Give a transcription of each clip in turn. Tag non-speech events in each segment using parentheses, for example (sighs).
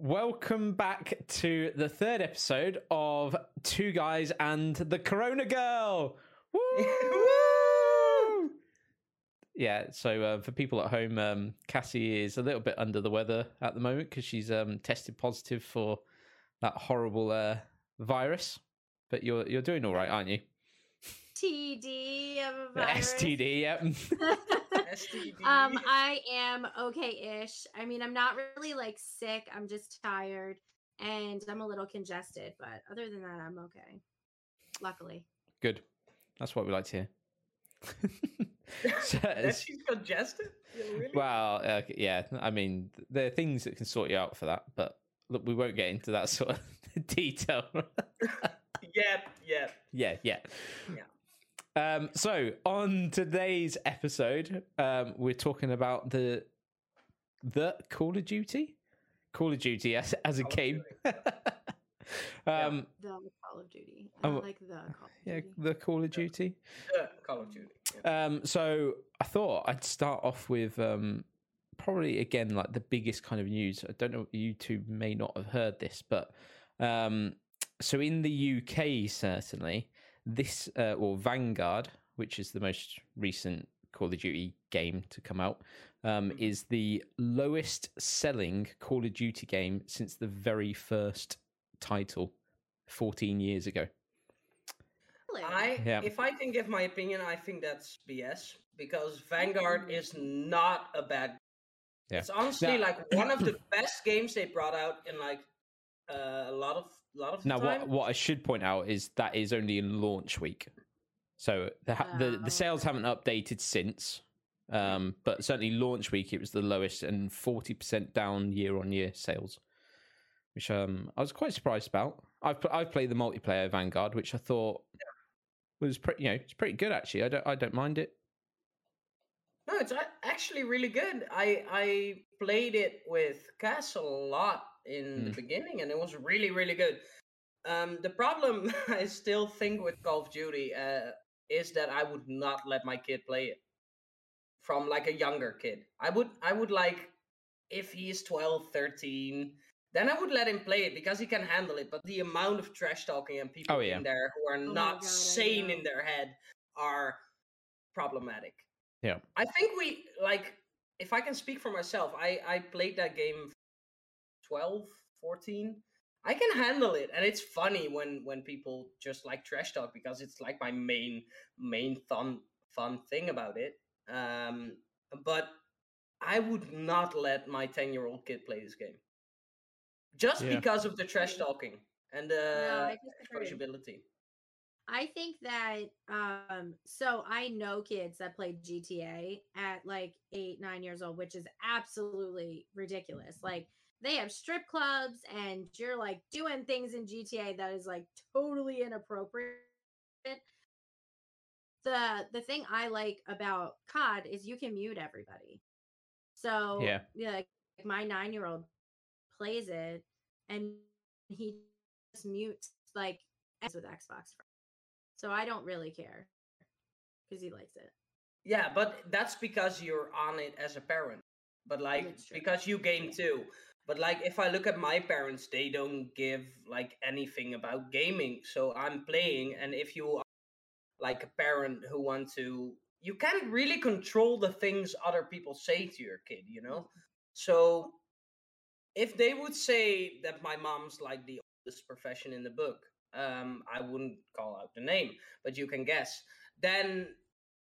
Welcome back to the third episode of Two Guys and the Corona Girl. (laughs) Woo! yeah, so uh, for people at home, um, Cassie is a little bit under the weather at the moment because she's um, tested positive for that horrible uh, virus. But you're you're doing all right, aren't you? TD of a (laughs) virus. STD, yep. (laughs) STD. um, I am okay-ish. I mean, I'm not really like sick. I'm just tired and I'm a little congested, but other than that, I'm okay. Luckily. Good. That's what we like to hear. (laughs) So that it's- she's congested? Yeah, really? Well, uh, yeah. I mean, there are things that can sort you out for that, but look, we won't get into that sort of (laughs) detail. (laughs) yep. Yep. yeah, yeah. Yeah. Um, so on today's episode, um, we're talking about the the Call of Duty, Call of Duty as, as a Call of game. (laughs) Yeah. um, The Call of Duty. I Oh, like the Call of yeah, the Call of Duty. Uh, Call of Duty. Yeah. Um, so I thought I'd start off with um, probably again like the biggest kind of news. I don't know, you two may not have heard this, but um, so in the UK, certainly this uh, or Vanguard, which is the most recent Call of Duty game to come out, um, Mhm. is the lowest selling Call of Duty game since the very first title, fourteen years ago. I, Yeah. if I can give my opinion, I think that's BS because Vanguard is not a bad. Yeah. It's honestly Now- like one of the best games they brought out in like uh, a lot of lot of Now, time. what what I should point out is that is only in launch week, so the ha- the, the sales haven't updated since. Um, but certainly launch week it was the lowest and forty percent down year on year sales, which um I was quite surprised about. I've I've played the multiplayer Vanguard, which I thought was pretty you know it's pretty good actually. I don't I don't mind it. No, it's actually really good. I I played it with Cass a lot in the Mm. beginning, and it was really really good. Um, the problem (laughs) I still think with Call of Duty uh, is that I would not let my kid play it from like a younger kid. I would I would like if he's 12, 13, then I would let him play it because he can handle it. But the amount of trash talking and people Oh, yeah. in there who are my not God, sane in their head are problematic. Yeah. I think we like if I can speak for myself, I I played that game 12, 14. I can handle it and it's funny when when people just like trash talk because it's like my main main fun fun thing about it. Um but I would not let my 10-year-old kid play this game. Just Yeah. because of the trash talking and the No, I exposability. I think that um so I know kids that play GTA at like 8 9 years old which is absolutely ridiculous. Like they have strip clubs and you're like doing things in GTA that is like totally inappropriate. The the thing I like about COD is you can mute everybody. So Yeah. like my 9-year-old plays it and he just mutes like as with Xbox so I don't really care because he likes it. Yeah, but that's because you're on it as a parent. But like because you game too. But like if I look at my parents, they don't give like anything about gaming. So I'm playing and if you are like a parent who want to you can't really control the things other people say to your kid, you know? So if they would say that my mom's like the oldest profession in the book, um, I wouldn't call out the name, but you can guess. Then,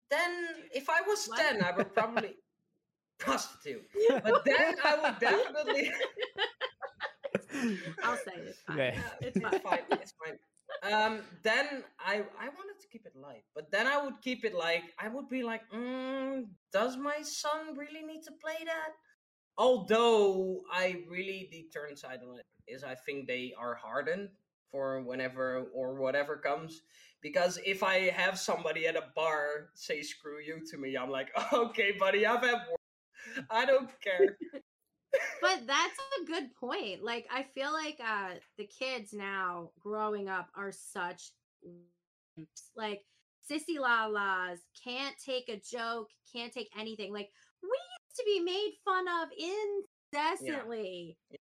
then if I was What? ten, I would probably prostitute. (laughs) But then I would definitely. (laughs) I'll say it. It's fine. Yeah. It's it's fine. fine. It's fine. Um, then I I wanted to keep it light, but then I would keep it like I would be like, mm, does my son really need to play that? Although I really the turn side on it is I think they are hardened for whenever or whatever comes. Because if I have somebody at a bar say screw you to me, I'm like, (laughs) okay, buddy, I've had work. I don't care. (laughs) but that's a good point. Like I feel like uh the kids now growing up are such like sissy la las can't take a joke, can't take anything. Like we used to be made fun of incessantly. And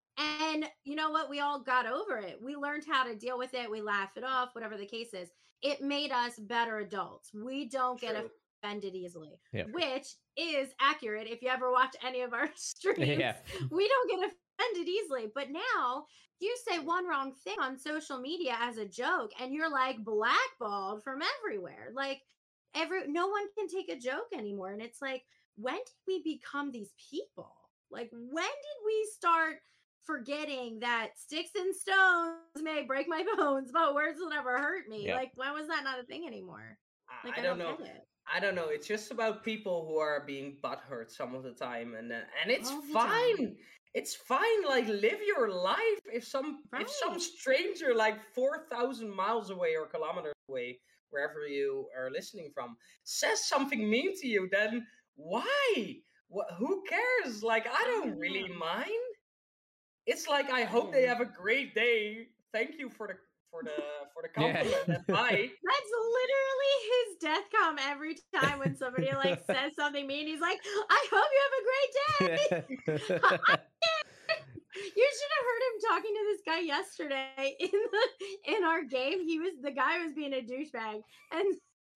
And you know what? We all got over it. We learned how to deal with it. We laugh it off, whatever the case is. It made us better adults. We don't get True. offended easily, Yeah. which is accurate if you ever watch any of our (laughs) (laughs) streams. Yeah. We don't get offended easily. But now you say one wrong thing on social media as a joke and you're like blackballed from everywhere. Like every no one can take a joke anymore. And it's like, when did we become these people? Like when did we start forgetting that sticks and stones may break my (laughs) bones, but words will never hurt me? Yeah. Like when was that not a thing anymore? I- Like I don't know. I don't know. It's just about people who are being butthurt some of the time, and uh, and it's fine. time. It's fine. Like live your life. If some if some stranger like four thousand miles away or kilometers away, wherever you are listening from, says something mean to you, then why? What? Who cares? Like I don't really mind. It's like I hope they have a great day. Thank you for the for the for the Yeah. compliment. and bye. (laughs) That's literally his death com every time when somebody like says something mean. He's like, I hope you have a great day. (laughs) You should have heard him talking to this guy yesterday in the in our game. He was the guy was being a douchebag, and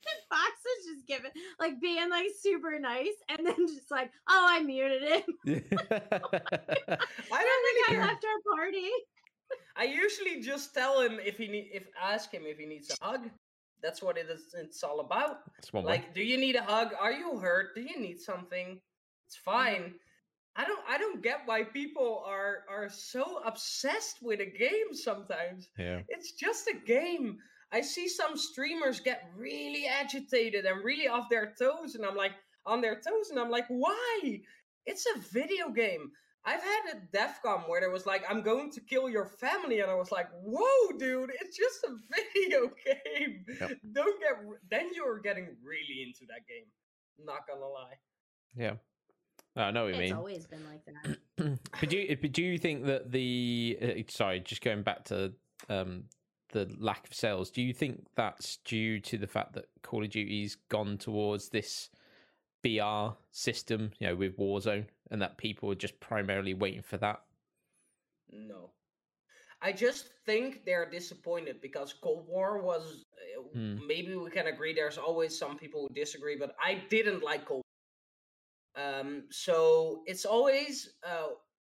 (laughs) Fox was just giving like being like super nice, and then just like, oh, I muted him. I don't really guy left our party. I usually just tell him if he need if ask him if he needs a hug. That's what it is. It's all about. Way. Like, do you need a hug? Are you hurt? Do you need something? It's mm-hmm. fine. I don't. I don't get why people are are so obsessed with a game. Sometimes Yeah. it's just a game. I see some streamers get really agitated and really off their toes, and I'm like on their toes, and I'm like, why? It's a video game. I've had a DEFCON where there was like, I'm going to kill your family, and I was like, whoa, dude, it's just a (laughs) video game. Yep. Don't get. r- Then you're getting really into that game. Not gonna lie. Yeah. I know what you It's mean. It's always been like that. (clears throat) but do you, but do you think that the uh, sorry, just going back to um, the lack of sales, do you think that's due to the fact that Call of Duty's gone towards this BR system, you know, with Warzone, and that people are just primarily waiting for that? No. I just think they're disappointed because Cold War was. uh, Hmm. Maybe we can agree. There's always some people who disagree, but I didn't like Cold. War. Um, so it's always uh,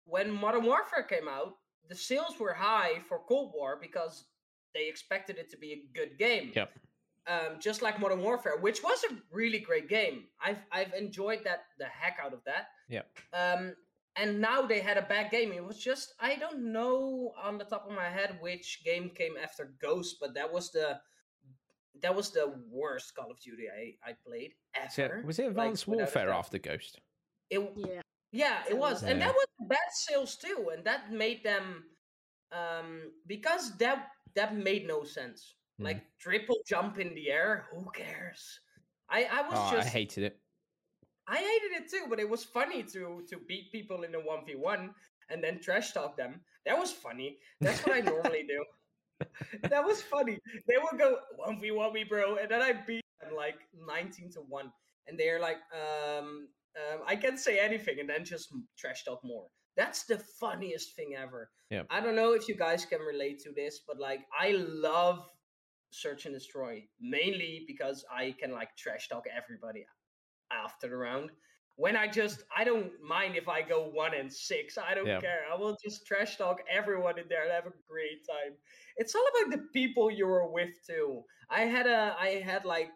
when Modern Warfare came out, the sales were high for Cold War because they expected it to be a good game. Yep. Um, just like Modern Warfare, which was a really great game. I've I've enjoyed that the heck out of that. Yeah. Um, and now they had a bad game. It was just I don't know on the top of my head which game came after Ghost, but that was the that was the worst Call of Duty I, I played So, ever. was it Advanced without a Warfare after Ghost? It Yeah. yeah, it It was, was. and that was bad sales too, and that made them um because that that made no sense. Mm. Like triple jump in the air, who cares? I I was Oh, just I hated it. I hated it too, but it was funny to to beat people in a one v one and then trash talk them. That was funny. That's what I normally do. that was funny. They would go one v one me, bro, and then I beat them like nineteen to one, and they're like, um, um, I can't say anything, and then just trash talk more. That's the funniest thing ever. Yeah. I don't know if you guys can relate to this, but like I love search and destroy mainly because I can like trash talk everybody after the round. When I just, I don't mind if I go one and six. I don't Yeah. care. I will just trash talk everyone in there and have a great time. It's all about the people you were with too. I had a, I had like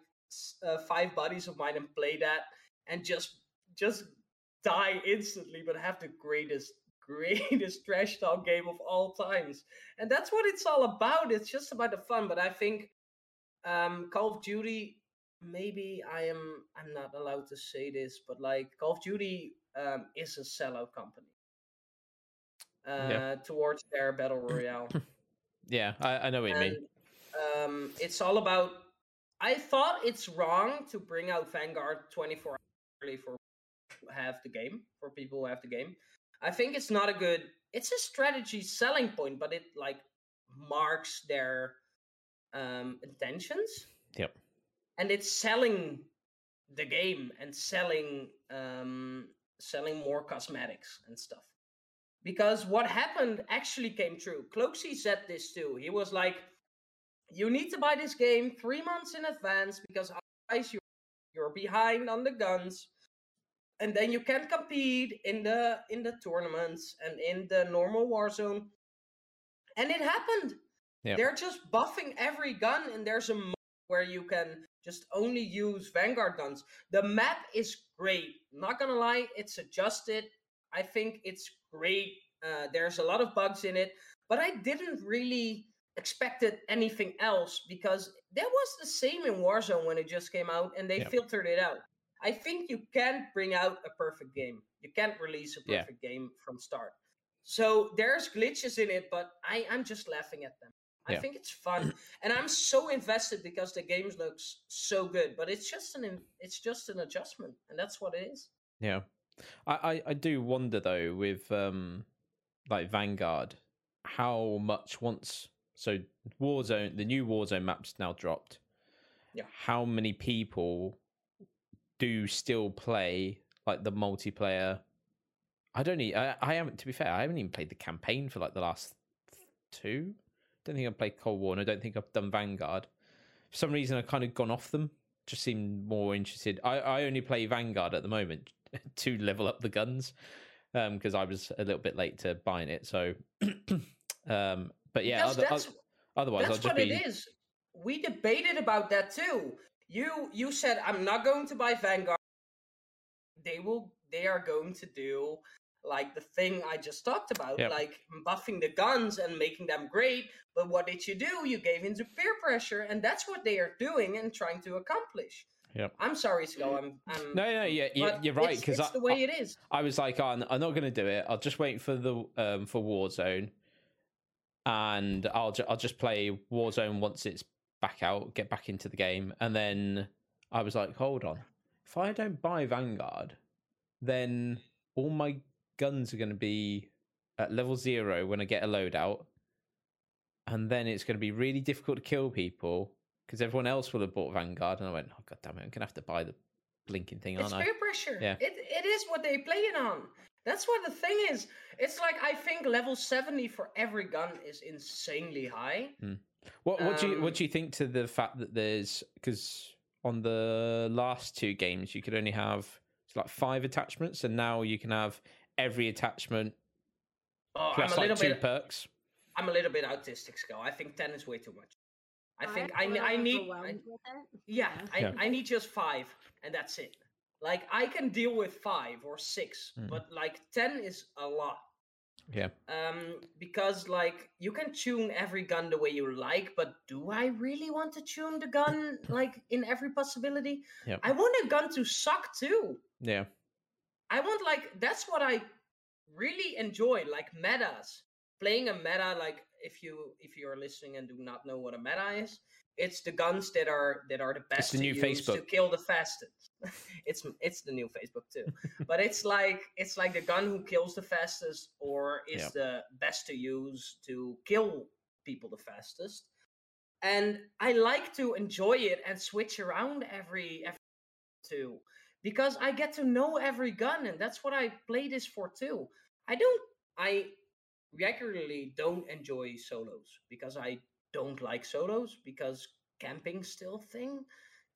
uh, five buddies of mine and play that and just, just die instantly, but have the greatest, greatest (laughs) trash talk game of all times. And that's what it's all about. It's just about the fun. But I think um, Call of Duty maybe I am I'm not allowed to say this, but like Call of Duty um, is a sellout company uh, Yeah. towards their battle royale. (clears throat) Yeah, I, I know what you mean. Um, it's all about. I thought it's wrong to bring out Vanguard 24 hours early for have the game for people who have the game. I think it's not a good. It's a strategy selling point, but it like marks their um, intentions Yep. and it's selling the game and selling um selling more cosmetics and stuff because what happened actually came true. Cloakzy said this too. He was like, "You need to buy this game three months in advance because otherwise you you're behind on the guns." And then you can compete in the in the tournaments and in the normal Warzone. And it happened. They're just buffing every gun, and there's a mode where you can just only use Vanguard guns. The map is great. Not gonna lie, it's adjusted. I think it's great. Uh, there's a lot of bugs in it, but I didn't really expected anything else because that was the same in Warzone when it just came out, and they filtered it out. I think you can't bring out a perfect game. You can't release a Yeah. perfect game from start. So there's glitches in it, but I, I'm just laughing at them. I Yeah. think it's fun, and I'm so invested because the game looks so good. But it's just an it's just an adjustment, and that's what it is. Yeah, I, I, I do wonder though with um like Vanguard how much once so Warzone the new Warzone maps now dropped. Yeah. How many people do still play like the multiplayer? I don't need. I, I haven't. To be fair, I haven't even played the campaign for like the last two. Don't think I've played Cold War, and I don't think I've done Vanguard. For some reason, I've kind of gone off them. Just seem more interested. I, I only play Vanguard at the moment (laughs) to level up the guns because I was a little bit late to buying it. So, (clears throat) um, but yeah, Because other, that's oth- otherwise I'll That's just what be it is. We debated about that too. You you said I'm not going to buy Vanguard. They will. They are going to do like the thing I just talked about, Yep. like buffing the guns and making them great. But what did you do? You gave into peer pressure, and that's what they are doing and trying to accomplish. Yep. I'm sorry, Sko. I'm. I'm No, no, yeah, you- but you're right, 'cause it's I- the way it is. I was like, oh, I'm I'm not going to do it. I'll just wait for the um for Warzone, and I'll ju- I'll just play Warzone once it's back out, get back into the game, and then I was like, hold on, if I don't buy Vanguard, then all my guns are going to be at level zero when I get a loadout, and then it's going to be really difficult to kill people because everyone else will have bought Vanguard, and I went, oh god damn it, I'm going to have to buy the blinking thing, It's aren't I? peer pressure. Yeah. It it is what they play it on. That's what the thing is. It's like I think level seventy for every gun is insanely high. Hmm. What what do you Um, what do you think to the fact that there's because on the last two games you could only have it's like five attachments and now you can have every attachment Oh, plus I'm a like little two bit. perks. I'm a little bit autistic, Skull. I think ten is way too much. I think I I'm a ne- I little need. I, overwhelmed with it. yeah, I, I need just five, and that's it. Like I can deal with five or six, Mm. but like ten is a lot. Yeah. Um, because like you can tune every gun the way you like, but do I really want to tune the gun (laughs) like in every possibility? Yep. I want a gun to suck too. Yeah. I want like that's what I really enjoy, like metas. Playing a meta, like if you if you're listening and do not know what a meta is, it's the guns that are that are the best the to new use to kill the fastest. (laughs) it's it's the new Facebook too, (laughs) but it's like it's like the gun who kills the fastest or is Yep. the best to use to kill people the fastest. And I like to enjoy it and switch around every every too because I get to know every gun, and that's what I play this for too. I don't, I regularly don't enjoy solos because I don't like solos because camping still thing.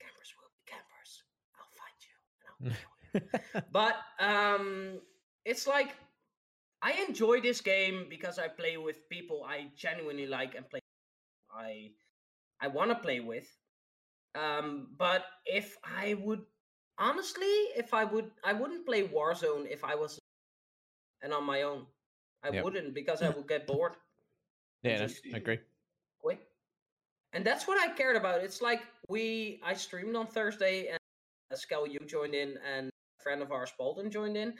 Campers will be campers. I'll find you and I'll kill you. (laughs) but um, it's like I enjoy this game because I play with people I genuinely like and play. I I want to play with. Um, but if I would honestly, if I would, I wouldn't play Warzone if I was and on my own. I Yep. wouldn't because I (laughs) would get bored yeah, I agree. quick. And that's what I cared about. It's like we I streamed on Thursday and Skel you joined in and a friend of ours Bolton joined in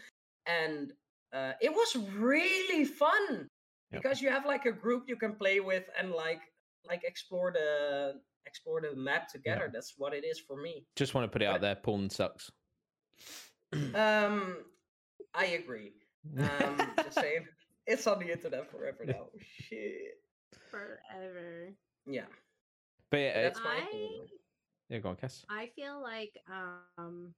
and uh, it was really fun Yep. because you have like a group you can play with and like like explore the explore the map together. That's what it is for me. Just want to put it out there. Porn sucks. Um, I agree. (laughs) Um, just saying, it's on the internet forever (laughs) now. Shit. Forever. Yeah, but yeah, that's it, my I yeah, go on, Cass. I feel like um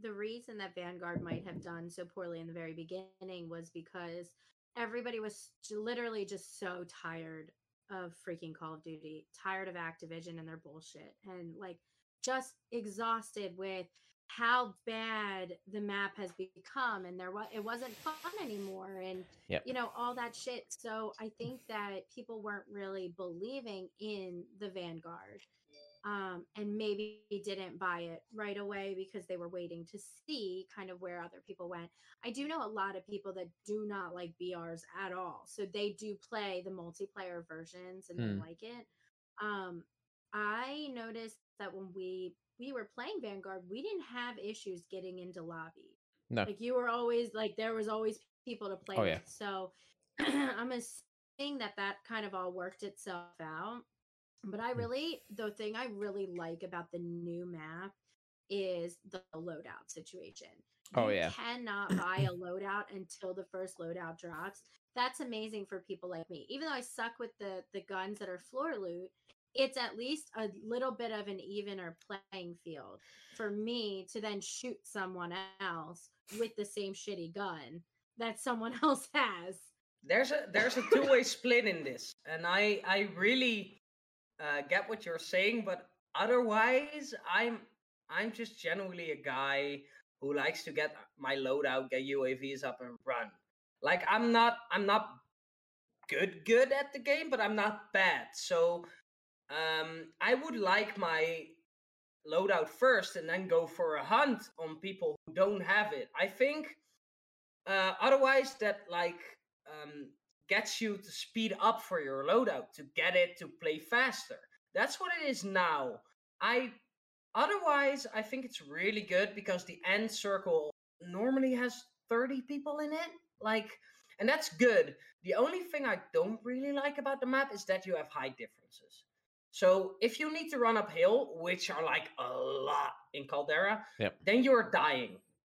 the reason that Vanguard might have done so poorly in the very beginning was because everybody was literally just so tired of freaking Call of Duty, tired of Activision and their bullshit, and like just exhausted with how bad the map has become and there was it wasn't fun anymore and Yep. you know all that shit so i think that people weren't really believing in the vanguard um, and maybe didn't buy it right away because they were waiting to see kind of where other people went i do know a lot of people that do not like brs at all so they do play the multiplayer versions and Hmm. they like it um, i noticed that when we we were playing Vanguard, we didn't have issues getting into lobby. No. Like you were always like there was always people to play Oh, with. yeah. So (clears throat) I'm assuming that that kind of all worked itself out. But I Hmm. really the thing I really like about the new map is the loadout situation. Oh, yeah. You yeah. cannot (clears throat) buy a loadout until the first loadout drops. That's amazing for people like me. Even though I suck with the the guns that are floor loot, it's at least a little bit of an evener playing field for me to then shoot someone else with the same shitty gun that someone (laughs) else has. there's a there's a two way split in this, and I I really uh, get what you're saying, but otherwise I'm I'm just genuinely a guy who likes to get my loadout, get UAVs up and run. Like I'm not I'm not good good at the game, but I'm not bad. So um, I would like my loadout first and then go for a hunt on people who don't have it. I think uh, otherwise that like um, gets you to speed up for your loadout to get it to play faster. That's what it is now. I otherwise I think it's really good because the end circle normally has 30 people in it. Like and that's good. The only thing I don't really like about the map is that you have height differences. So if you need to run uphill, which are like a lot in Caldera, Yep. then you're dying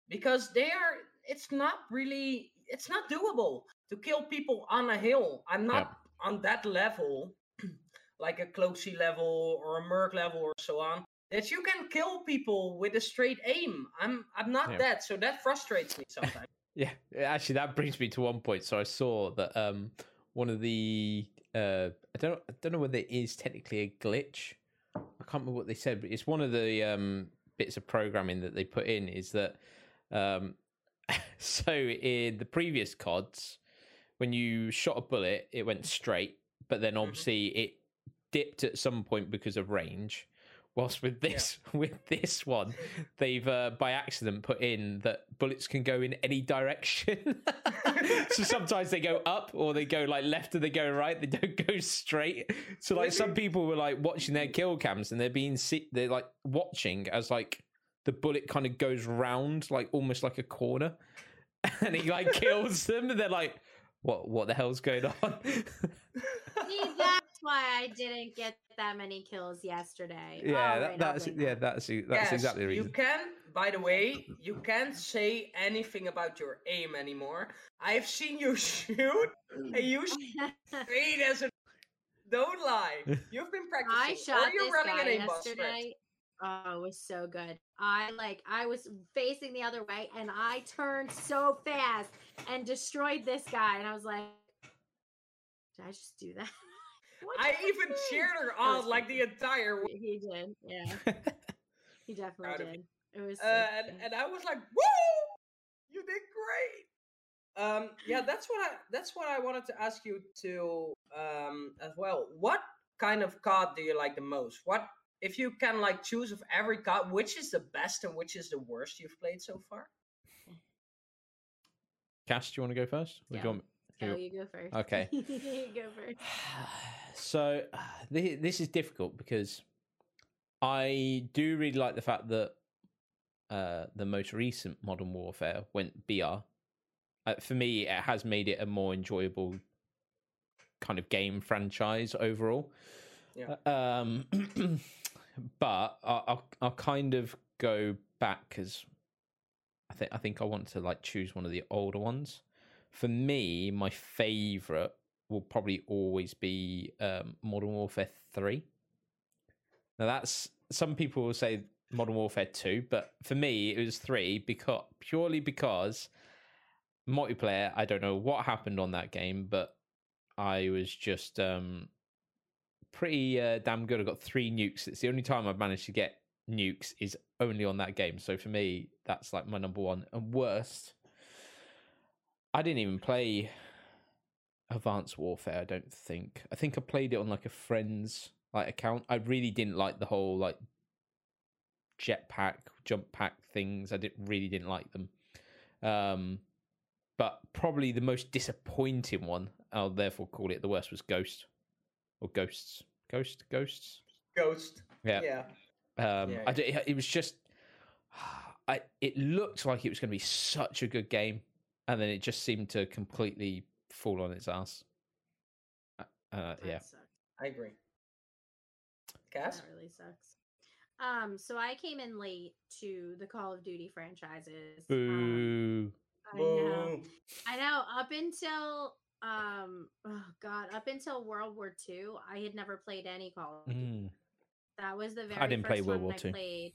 because they are. It's not really. It's not doable to kill people on a hill. I'm not Yep. on that level, (clears throat) like a Cloakzy level or a Merc level or so on. That you can kill people with a straight aim. I'm. I'm not Yeah. that. So that frustrates me sometimes. (laughs) Yeah, actually, that brings me to one point. So I saw that um, one of the uh, I don't I don't know whether it is technically a glitch. I can't remember what they said, but it's one of the um, bits of programming that they put in is that um, (laughs) so in the previous CODs, when you shot a bullet, it went straight, but then obviously it dipped at some point because of range. Whilst with this (laughs) with this one, they've uh, by accident put in that bullets can go in any direction. (laughs) so sometimes they go up or they go like left or they go right. They don't (laughs) go straight. So like some people were like watching their kill cams and they're being si- they're like watching as like the bullet kind of goes round like almost like a corner, and he like kills them. And they're like, "What? What the hell's going on?" See, that's why I didn't get that many kills yesterday. yeah, All that, right, that's yeah, that. that's that's Yes, exactly the reason. You can, by the way, (laughs) you can't say anything about your aim anymore. I've seen you (laughs) shoot, and you (laughs) straight as a. Don't lie. You've been practicing. I shot or you're this running guy an aimbot yesterday. Oh, it was so good. I like I was facing the other way and I turned so fast and destroyed this guy and I was like, did I just do that? What I even do? cheered her on like the entire. w- He did, yeah. (laughs) He definitely did. It was so Uh, and, and I was like, "Woo! You did great." Um, yeah, (laughs) that's what I that's what I wanted to ask you to um as well. What kind of COD do you like the most? What if you can like choose of every COD, which is the best and which is the worst you've played so far? (laughs) Cash, do you want to go first? Or do you Yeah. want Go, you- you go first. Okay. (laughs) you go first. (sighs) so (sighs) thi- this is difficult because I do really like the fact that uh, the most recent Modern Warfare went BR. Uh, for me, it has made it a more enjoyable kind of game franchise overall. Yeah. Uh, Um, (clears throat) but I- I'll I'll kind of go back because I think I think I want to like choose one of the older ones. For me, my favorite will probably always be um, Modern Warfare Three. Now that's some people will say Modern Warfare Two, but for me it was three because purely because multiplayer. I don't know what happened on that game, but I was just um, pretty uh, damn good. I got three nukes. It's the only time I've managed to get nukes is only on that game. So for me, that's like my number one. And worst, I didn't even play Advanced Warfare. I don't think. I think I played it on like a friend's like account. I really didn't like the whole like jetpack, jump pack things. I didn't really didn't like them. Um, but probably the most disappointing one, I'll therefore call it the worst, was Ghost or Ghosts. Ghost, Ghosts. Ghost. Yeah. Yeah. Um, Yeah, I it was just, (sighs) I it looked like it was going to be such a good game, and then it just seemed to completely fall on its ass. Uh, uh, That yeah, sucks. I agree. Cass? That really sucks. Um, so I came in late to the Call of Duty franchises. Um, boo. I know. I know. Up until um, oh god, up until World War II, I had never played any Call of Duty. Mm. That was the very I didn't play first World War I II. played.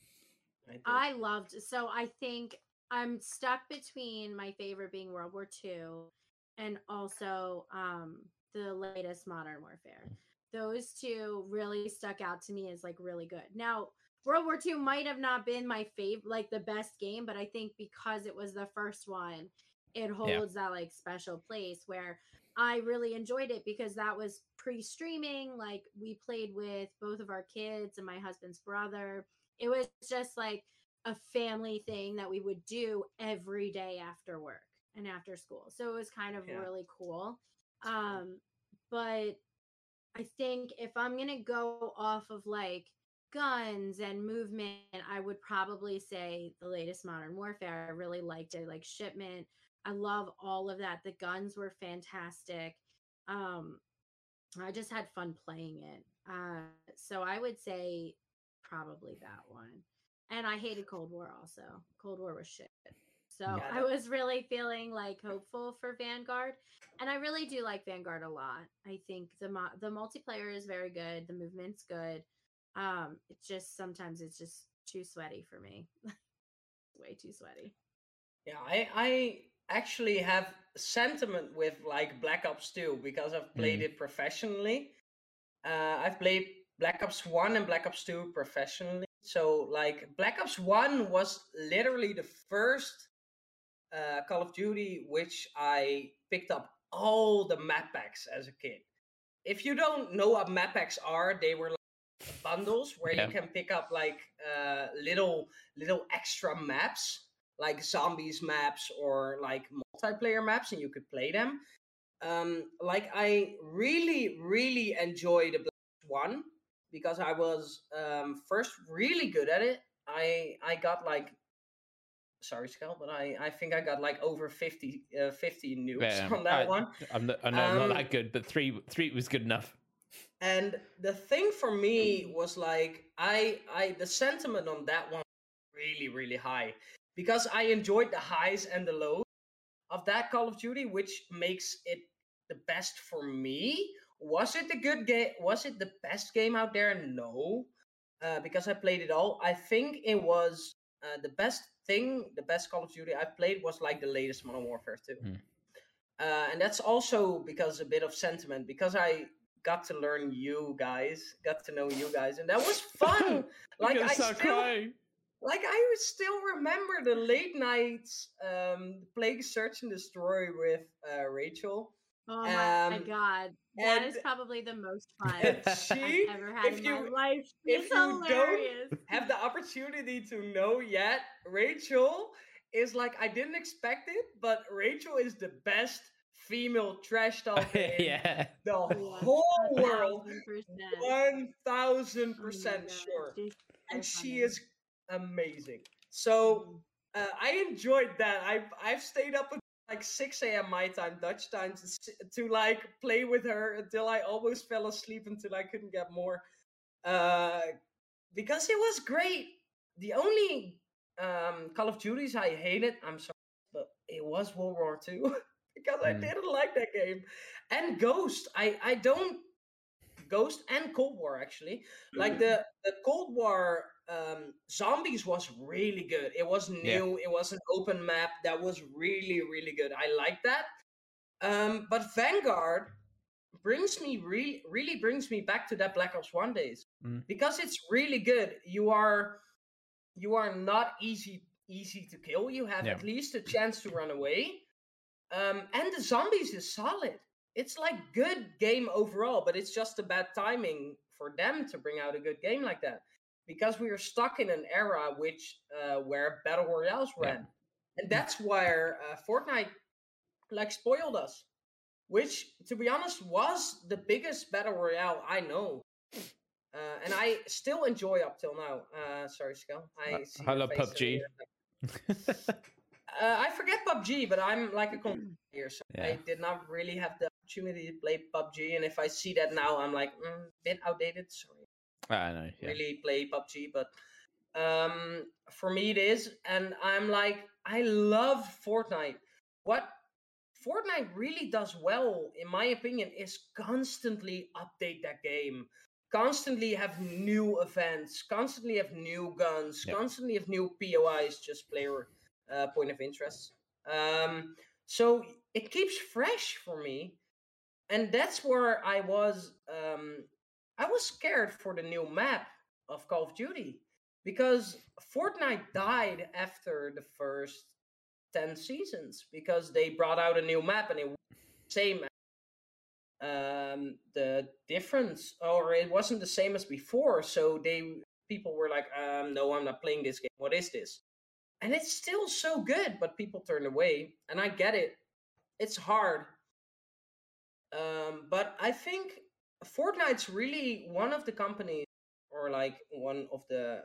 I. I loved so I think I'm stuck between my favorite being World War II and also um the latest Modern Warfare. Those two really stuck out to me as like really good. Now, World War II might have not been my favorite like the best game, but I think because it was the first one, it holds that like special place where I really enjoyed it because that was pre-streaming. Like we played with both of our kids and my husband's brother. It was just like a family thing that we would do every day after work and after school. So it was kind of Yeah. really cool. Um but I think if I'm going to go off of like guns and movement, I would probably say the latest Modern Warfare. I really liked it, like shipment. I love all of that. The guns were fantastic. Um, I just had fun playing it. Uh, so I would say probably that one. And I hated Cold War also. Cold War was shit. So Yeah, I was really feeling like hopeful for Vanguard, and I really do like Vanguard a lot. I think the mo- the multiplayer is very good. The movement's good. Um, it's just sometimes it's just too sweaty for me. (laughs) Way too sweaty. Yeah, I I actually have sentiment with like Black Ops 2 because I've played Mm. it professionally. Uh, I've played Black Ops 1 and Black Ops 2 professionally. So like Black Ops 1 was literally the first uh, Call of Duty which I picked up all the map packs as a kid. If you don't know what map packs are, they were like bundles where Yeah. you can pick up like uh, little little extra maps like zombies maps or like multiplayer maps and you could play them um like i really really enjoyed the Black Ops one because i was um first really good at it i i got like sorry Skel, but i i think i got like over 50 uh, 50 nukes (laughs) Yeah, on that I, one. I'm not, I'm not, Um, that good, but three three was good enough. and the thing for me was like i i the sentiment on that one really really high because i enjoyed the highs and the lows of that call of duty which makes it the best for me was it a good game was it the best game out there? No uh, because i played it all. I think it was uh, the best thing the best call of duty i played was like the latest modern warfare 2 Hmm. uh, and that's also because a bit of sentiment because i got to learn you guys got to know you guys and that was (laughs) fun. Like i still like I still remember the late nights um playing search and destroy with uh Rachel. Oh my Um, god, that is and- probably the most fun (laughs) she I've ever had if in you- my life. if It's you don't- have the opportunity to know yet, Rachel is like I didn't expect it, but Rachel is the best female trash (laughs) talker in yeah. the whole world. thousand percent. One thousand Oh my percent God, sure. she's And so she is amazing. So Mhm. uh, I enjoyed that. I've I've stayed up at like 6 a.m. my time, Dutch time, to, to like play with her until I almost fell asleep until I couldn't get more. Uh, because it was great. The only um, Call of Duties I hated, I'm sorry, but it was World War II (laughs) because I Mm. didn't like that game. And Ghost, I I don't Ghost and Cold War actually. Like the the Cold War um, Zombies was really good. It was new. It was an open map that was really really good. I like that. Um, but Vanguard brings me really really brings me back to that Black Ops One days Mm. because it's really good. You are you are not easy easy to kill. You have Yeah. at least a chance to run away. Um, and the zombies is solid. It's like good game overall, but it's just a bad timing for them to bring out a good game like that because we are stuck in an era which uh, where battle royales Yeah. ran, and that's where uh, Fortnite like spoiled us. Which, to be honest, was the biggest battle royale I know. Uh, and I still enjoy up till now. Uh, sorry, Skull. I see I love PUBG. (laughs) Uh, I forget PUBG, but I'm like a here, (clears throat) so I did not really have the opportunity to play PUBG. And if I see that now, I'm like, mm, bit outdated. Sorry, (laughs) I know. Yeah. really play PUBG, but um, for me it is. And I'm like, I love Fortnite. What Fortnite really does well, in my opinion, is constantly update that game. Constantly have new events, constantly have new guns, Yep. constantly have new POIs, just player uh, point of interest. Um, so it keeps fresh for me, and that's where I was. Um, I was scared for the new map of Call of Duty because Fortnite died after the first 10 seasons because they brought out a new map and it was the same um the difference or it wasn't the same as before. So they people were like um no i'm not playing this game. What is this? And it's still so good but people turn away and i get it. It's hard. Um but i think fortnite's really one of the companies or like one of the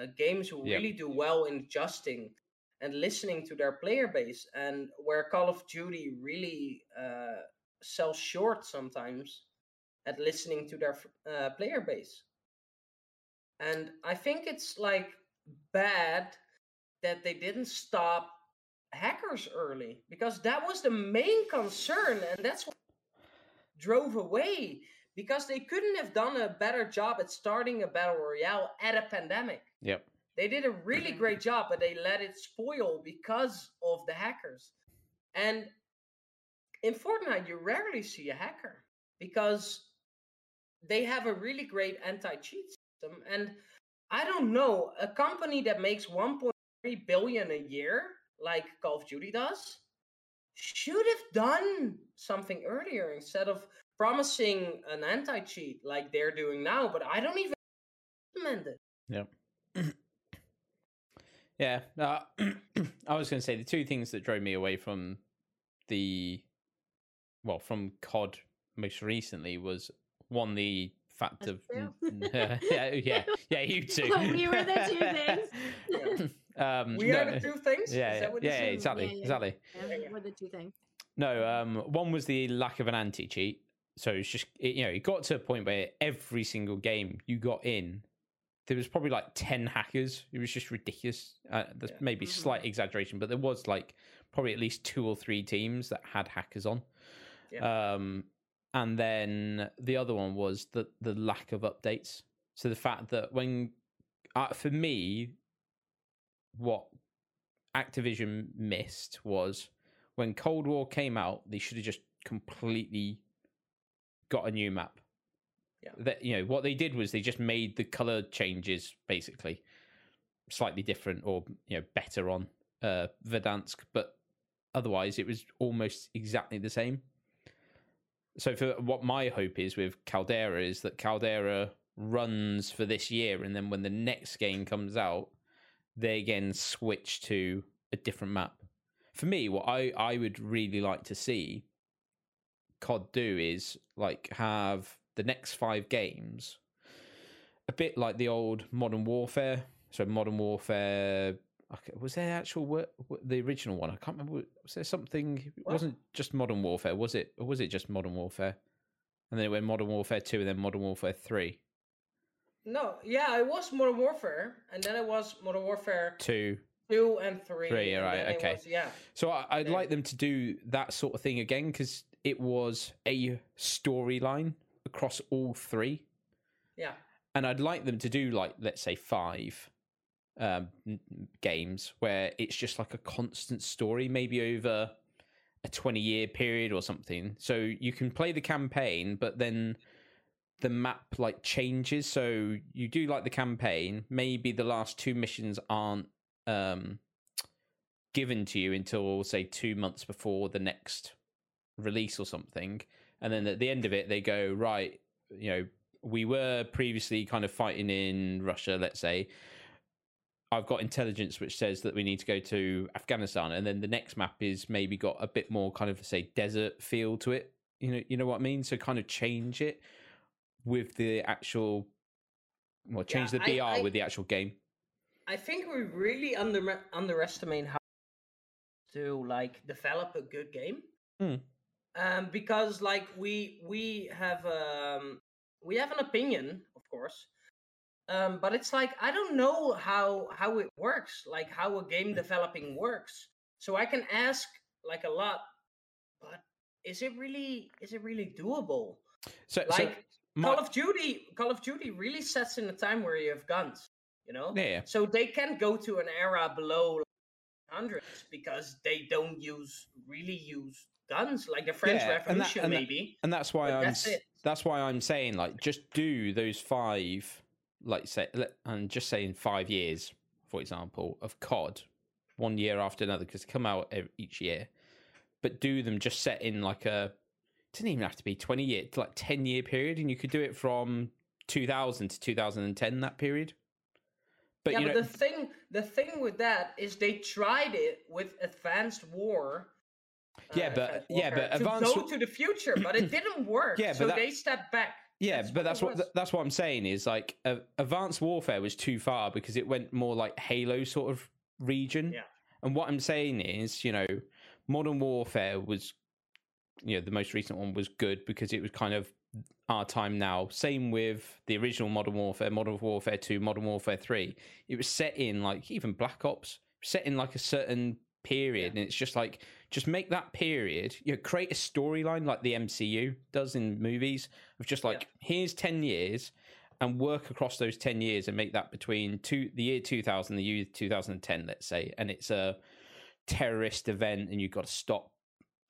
uh, games who Yep. really do well in adjusting and listening to their player base and where call of duty really uh, sells short sometimes at listening to their uh, player base and i think it's like bad that they didn't stop hackers early because that was the main concern and that's what drove away because they couldn't have done a better job at starting a battle royale at a pandemic Yep. they did a really great job, but they let it spoil because of the hackers. And in Fortnite, you rarely see a hacker because they have a really great anti cheat system. And I don't know, a company that makes 1.3 billion a year, like Call of Duty does, should have done something earlier instead of promising an anti cheat like they're doing now. But I don't even implement it. Yeah. yeah. (clears throat) Uh, I was going to say the two things that drove me away from the, well, from COD most recently was one, the fact of. (laughs) (laughs) yeah, yeah, yeah, you two. We were the two (laughs) things. um, We no, are the two things? Yeah, Is yeah, that what you're yeah, exactly, exactly. Yeah, we're the two things. No, um, one was the lack of an anti cheat. So it's just it, you know, it got to a point where every single game you got in, there was probably like ten hackers. It was just ridiculous. Uh, there's Yeah. maybe slight exaggeration, but there was like probably at least two or three teams that had hackers on. Um, and then the other one was the the lack of updates. So the fact that when, uh, for me, what Activision missed was when Cold War came out, they should have just completely got a new map. Yeah. That you know what they did was they just made the color changes basically slightly different or you know better on uh Verdansk, but otherwise it was almost exactly the same. So for what my hope is with Caldera is that Caldera runs for this year and then when the next game comes out, they again switch to a different map. For me, what I, I would really like to see COD do is like have the next five games a bit like the old Modern Warfare. So Modern Warfare okay, was there actual wo- wo- the original one? I can't remember. Was there something? It wasn't just Modern Warfare, was it? Or was it just Modern Warfare? And then it went Modern Warfare Two, and then Modern Warfare Three. No, yeah, it was Modern Warfare, and then it was Modern Warfare Two. two and three. Three, and right, okay. was- yeah, So I, I'd Yeah. like them to do that sort of thing again because it was a storyline across all three. yeah, and I'd like them to do like let's say five um, games where it's just like a constant story, maybe over a twenty year period or something. So you can play the campaign, but then the map like changes. So you do like the campaign, maybe the last two missions aren't um, given to you until say two months before the next release or something, and then at the end of it they go right, you know we were previously kind of fighting in Russia, let's say. I've got intelligence which says that we need to go to Afghanistan, and then the next map is maybe got a bit more kind of say desert feel to it. You know, you know what I mean. So kind of change it with the actual, well, change Yeah, the BR I- I- with the actual game. I think we really under underestimate how to like develop a good game. Hmm. Um, because like we we have um we have an opinion, of course. Um, but it's like I don't know how how it works, like how a game developing works. So I can ask like a lot, but is it really is it really doable? So, so Like my- Call of Duty, Call of Duty really sets in a time where you have guns, you know. yeah, So they can go to an era below hundreds because they don't use really use guns like the French Yeah, and that- Revolution, and that- maybe. and that's why But I'm that's that's why I'm saying like just do those five, like say, and just say in five years, for example, of COD, one year after another because they come out each year, but do them just set in like a. It doesn't even have to be twenty year, like ten year period, and you could do it from 2000 to 2010 that period. But yeah, you but know, the thing, the thing with that is they tried it with Advanced War. Yeah, but- yeah, but to Advanced go to the future, but it didn't work. Yeah, but so that- they stepped back. Yeah, That's but what that's it what that's what I'm saying is like uh, advanced warfare was too far because it went more like Halo sort of region. Yeah. And what I'm saying is, you know, modern warfare was, you know, the most recent one was good because it was kind of our time now. Same with the original Modern Warfare, Modern Warfare Two, Modern Warfare Three. It was set in like even Black Ops set in like a certain period, and it's just like just make that period. You know, create a storyline like the MCU does in movies of just like here's ten years. And work across those ten years and make that between two, the year two thousand, the year two thousand and ten, let's say, and it's a terrorist event, and you've got to stop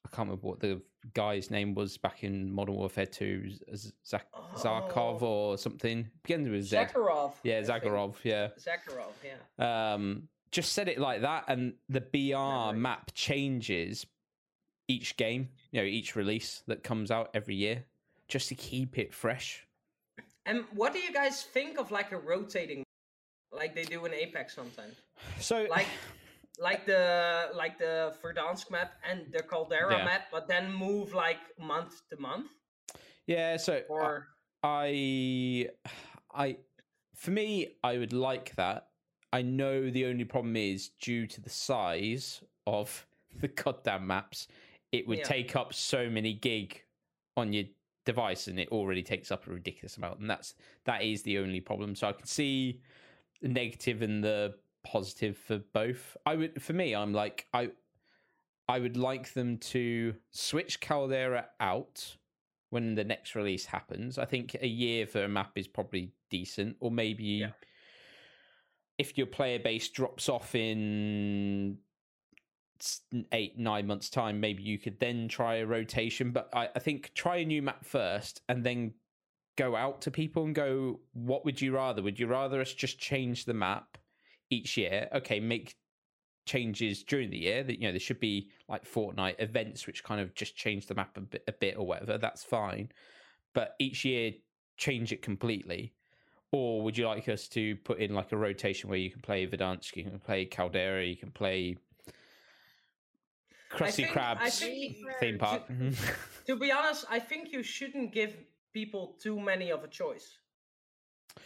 I can't remember what the guy's name was back in Modern Warfare 2, Z- Zak- Zarkov Oh. or something. Begins with Z. Zakharov. Yeah. Zakharov, yeah. Zakharov, yeah. Um, just set it like that, and the BR Memories. map changes each game, you know, each release that comes out every year, just to keep it fresh. And what do you guys think of like a rotating, like they do in Apex sometimes? (sighs) So, like like the like the Verdansk map and the Caldera Yeah. map, but then move like month to month yeah, so I- or I, (sighs) I, for me, I would like that. I know the only problem is due to the size of (laughs) the goddamn maps, it would Yeah. take up so many gig on your device, and it already takes up a ridiculous amount, and that's that is the only problem. So I can see the negative and the positive for both. I would, for me, I'm like I, I would like them to switch Caldera out when the next release happens. I think a year for a map is probably decent, or maybe Yeah. If your player base drops off in eight nine months time, maybe you could then try a rotation. But I, I think try a new map first, and then go out to people and go, what would you rather? Would you rather us just change the map each year? Okay, make changes during the year that you know there should be like fortnight events which kind of just change the map a bit, a bit or whatever that's fine but each year change it completely or would you like us to put in like a rotation where you can play Verdansk, you can play Caldera, you can play Krusty think- I Krabs think- theme park? to be honest, I think you shouldn't give people too many of a choice.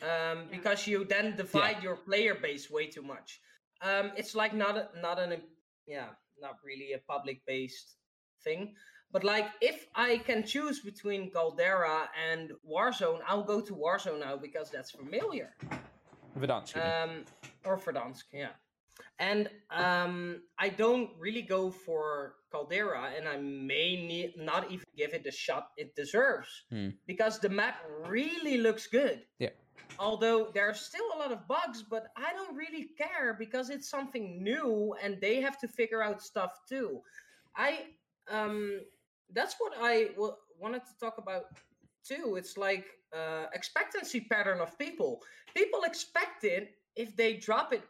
Um, because you then divide your player base way too much. Um, it's like not a, not an yeah, not really a public based thing. But like if I can choose between Caldera and Warzone, I'll go to Warzone now because that's familiar. Verdansk. Um, or Verdansk, yeah. And um, I don't really go for Caldera, and I may not even give it the shot it deserves Hmm. because the map really looks good. Yeah. Although there are still a lot of bugs, but I don't really care because it's something new and they have to figure out stuff too. I um that's what I w- wanted to talk about too. It's like uh, expectancy pattern of people. People expect it if they drop it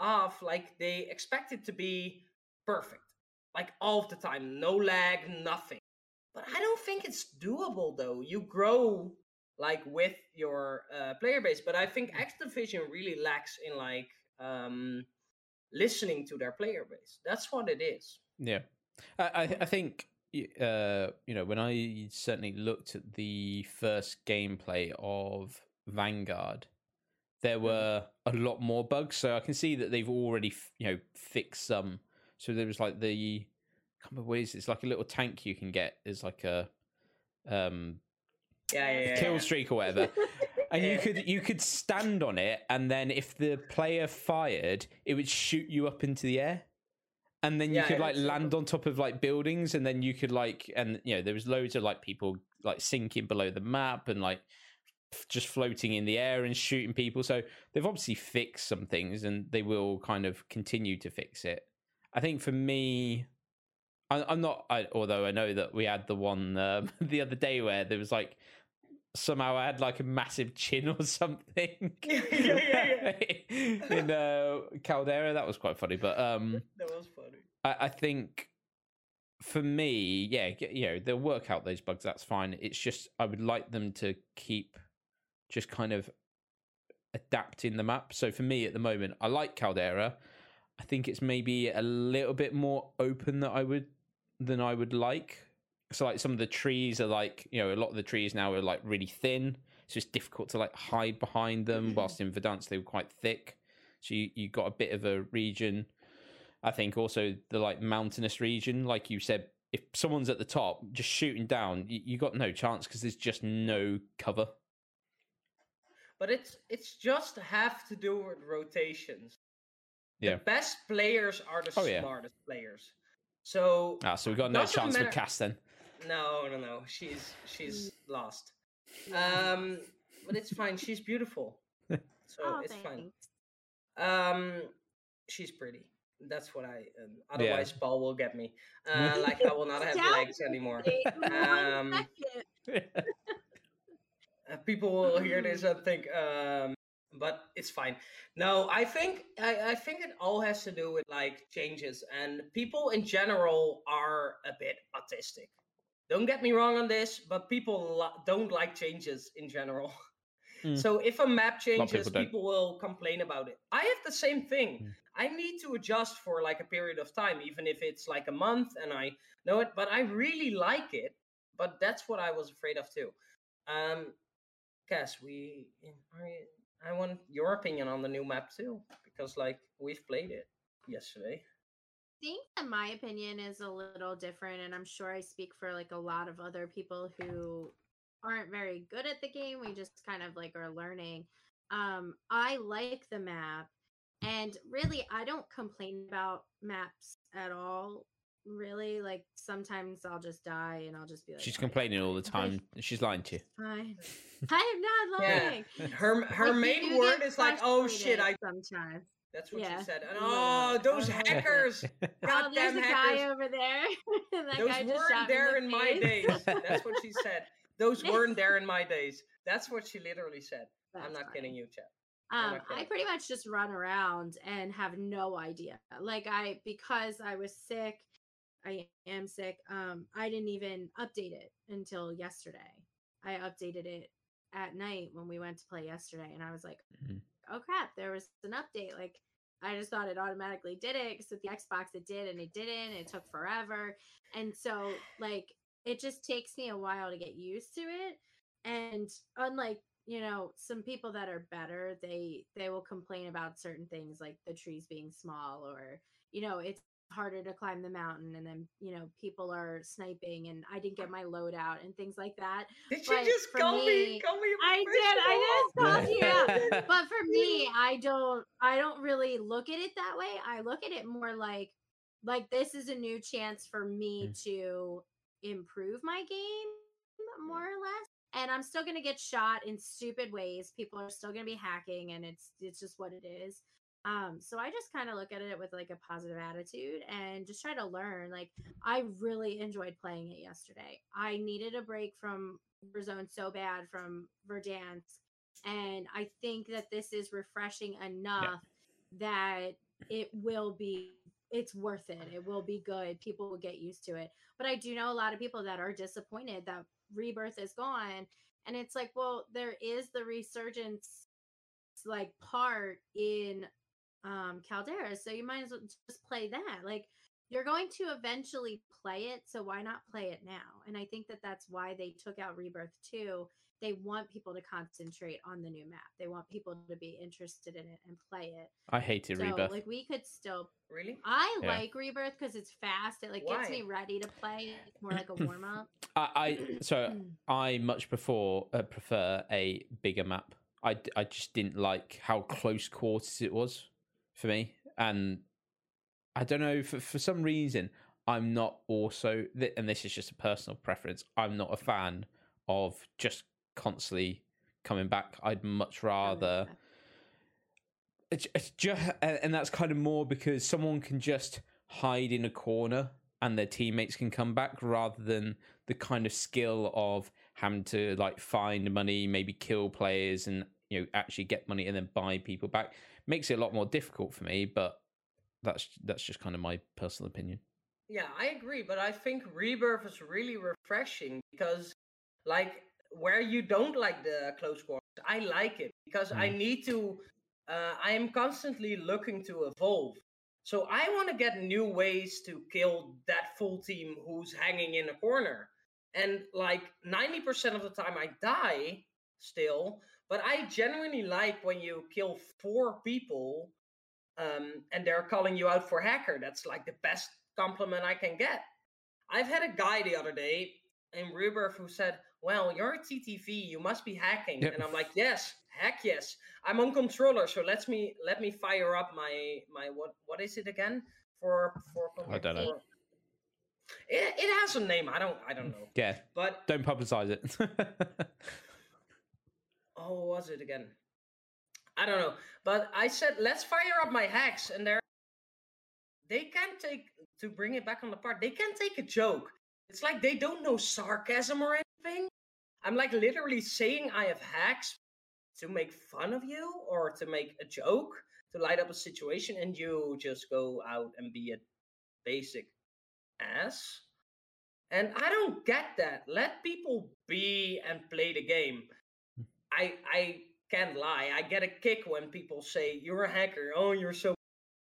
off, like they expect it to be perfect, like all the time, no lag, nothing. But I don't think it's doable though. You grow like with your uh, player base, but I think Activision really lacks in like um, listening to their player base. That's what it is. Yeah, I I, think uh, you know when I certainly looked at the first gameplay of Vanguard, there were a lot more bugs. So I can see that they've already you know fixed some. So there was like the I can't remember what it is. It's like a little tank you can get. There's like a um Yeah, yeah, yeah. kill yeah. streak or whatever. (laughs) And you could you could stand on it, and then if the player fired, it would shoot you up into the air, and then you Yeah, could like land on top of like buildings, and then you could like and you know there was loads of like people like sinking below the map and like f- just floating in the air and shooting people. So they've obviously fixed some things, and they will kind of continue to fix it. I think for me, I, I'm not. I, although I know that we had the one um, (laughs) the other day where there was like somehow I had like a massive chin or (laughs) something (laughs) Yeah, yeah, (laughs) in uh, Caldera. That was quite funny, but um, That was funny. I, I think for me, yeah, you know, they'll work out those bugs. That's fine. It's just I would like them to keep just kind of adapting the map. So for me at the moment, I like Caldera. I think it's maybe a little bit more open that I would than I would like. So like some of the trees are like you know a lot of the trees now are like really thin. So it's difficult to like hide behind them. Whilst in Verdansk they were quite thick. So you you got a bit of a region. I think also the like mountainous region, like you said, if someone's at the top just shooting down, you, you got no chance because there's just no cover. But it's it's just have to do with rotations. Yeah. The best players are the Oh, yeah. smartest players. So Ah, so we got no chance matter. with Cass then. No, no, no. She's she's lost. Um, but it's fine. She's beautiful, (laughs) so oh, it's fine. Um, she's pretty. That's what I. Um, otherwise, Paul will get me. (laughs) Uh, like I will not have legs anymore. (laughs) Um, one second. Uh, people will hear this and think, um, but it's fine. No, I think I, I think it all has to do with like changes, and people in general are a bit autistic. Don't get me wrong on this, but people lo- don't like changes in general. Mm. So if a map changes, people people will complain about it. I have the same thing. Mm. I need to adjust for like a period of time, even if it's like a month and I know it, but I really like it. But that's what I was afraid of too. Um, Cass, we, I want your opinion on the new map too, because like we've played it yesterday. Think that my opinion is a little different and i'm sure i speak for like a lot of other people who aren't very good at the game we just kind of like are learning um i like the map and really i don't complain about maps at all really like sometimes i'll just die and i'll just be like She's "Oh, complaining all the okay, time. She's lying to you. fine (laughs) i am not Yeah. lying Her her Like, main word is like, "Oh shit!" I sometimes that's what Yeah. she said. And oh, those hackers! (laughs) (laughs) oh Goddamn there's a hackers! guy over there (laughs) that Those guy weren't shot there in, in my days. That's what she said. Those weren't there in my days. That's what she literally said. I'm That's not kidding you, Chad. I'm Um, not I pretty much just run around and have no idea. Like I, because I was sick, I am sick. Um, I didn't even update it until yesterday. I updated it at night when we went to play yesterday, and I was like, Mhm. "Oh crap, there was an update!" Like I just thought it automatically did it because with the Xbox it did, and it didn't. It took forever, and so like it just takes me a while to get used to it. And unlike you know some people that are better they they will complain about certain things like the trees being small or you know it's harder to climb the mountain and then you know people are sniping and i didn't get my load out and things like that Did but you just call me? me- Call me? i did i just called you out (laughs) but for me (laughs) i don't i don't really look at it that way i look at it more like like this is a new chance for me Mm. to improve my game Mm. more or less and i'm still going to get shot in stupid ways people are still going to be hacking and it's it's just what it is um so i just kind of look at it with like a positive attitude and just try to learn like i really enjoyed playing it yesterday. I needed a break from Warzone so bad from Verdansk and i think that this is refreshing enough that it will be it's worth it it will be good people will get used to it. But i do know a lot of people that are disappointed that rebirth is gone and it's like well there is the resurgence like part in um caldera so you might as well just play that like you're going to eventually play it so why not play it now and i think that that's why they took out rebirth 2 they want people to concentrate on the new map they want people to be interested in it and play it I hated so Rebirth. like we could still Really? I Yeah. like Rebirth because it's fast. It like gets me ready to play. It's more like a (clears throat) warm up. I, I so I much prefer uh, prefer a bigger map. I, I just didn't like how close quarters it was for me, and I don't know for for some reason I'm not also and this is just a personal preference. I'm not a fan of just constantly coming back. I'd much rather it's, it's just and that's kind of more because someone can just hide in a corner and their teammates can come back rather than the kind of skill of having to like find money maybe kill players and you know actually get money and then buy people back makes it a lot more difficult for me but that's that's just kind of my personal opinion Yeah, I agree, but I think Rebirth is really refreshing because, like, where you don't like the close quarters, I like it because I need to. Uh, I am constantly looking to evolve, so I want to get new ways to kill that full team who's hanging in a corner. And like ninety percent of the time, I die still, but I genuinely like when you kill four people um, and they're calling you out for hacker. That's like the best compliment I can get. I've had a guy the other day in Rebirth who said, "Well, you're a TTV, you must be hacking," Yep. and I'm like, "Yes, heck yes. I'm on controller, so let me let me fire up my my what what is it again for for I don't know. for- It, it has a name. I don't I don't know, yeah but don't publicize it (laughs) oh, was it again? I don't know. But I said, let's fire up my hacks, and they're they can't take to bring it back on the part. They can't take a joke. It's like they don't know sarcasm or anything. I'm like literally saying I have hacks to make fun of you or to make a joke to light up a situation, and you just go out and be a basic ass. And I don't get that. Let people be and play the game. I I can't lie. I get a kick when people say you're a hacker. Oh, you're so. (laughs)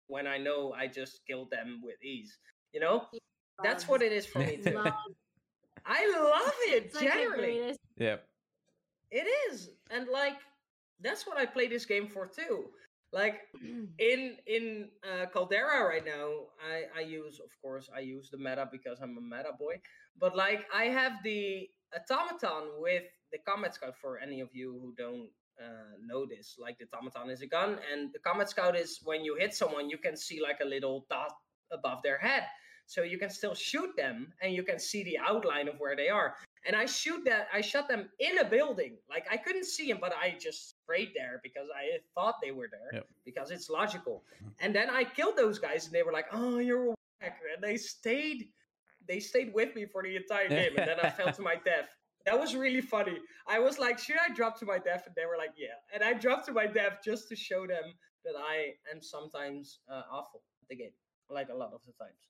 When I know I just killed them with ease. You know, that's what it is for me too. Love, (laughs) I love it it's like generally. greatest. yeah It is, and like that's what I play this game for too. Like (clears throat) in in uh, Caldera right now, I I use of course I use the meta because I'm a meta boy. But like I have the automaton with the combat scout for any of you who don't uh, know this. Like the automaton is a gun, and the combat scout is when you hit someone, you can see like a little dot above their head. So you can still shoot them, and you can see the outline of where they are. And I shoot that. I shot them in a building. Like I couldn't see them, but I just sprayed there because I thought they were there Yep. because it's logical. And then I killed those guys, and they were like, "Oh, you're a hacker," and they stayed. They stayed with me for the entire (laughs) game, and then I fell to my death. That was really funny. I was like, "Should I drop to my death?" And they were like, "Yeah." And I dropped to my death just to show them that I am sometimes uh, awful at the game, like a lot of the times.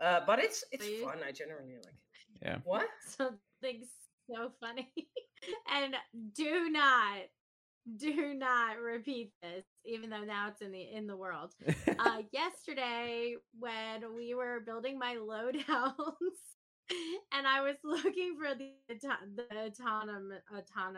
Uh, but it's it's you- fun. I generally like it. Yeah. What? (laughs) Something so funny. (laughs) and do not, do not repeat this, even though now it's in the in the world. (laughs) uh, yesterday when we were building my loadouts (laughs) and I was (laughs) looking for the the autonom automaton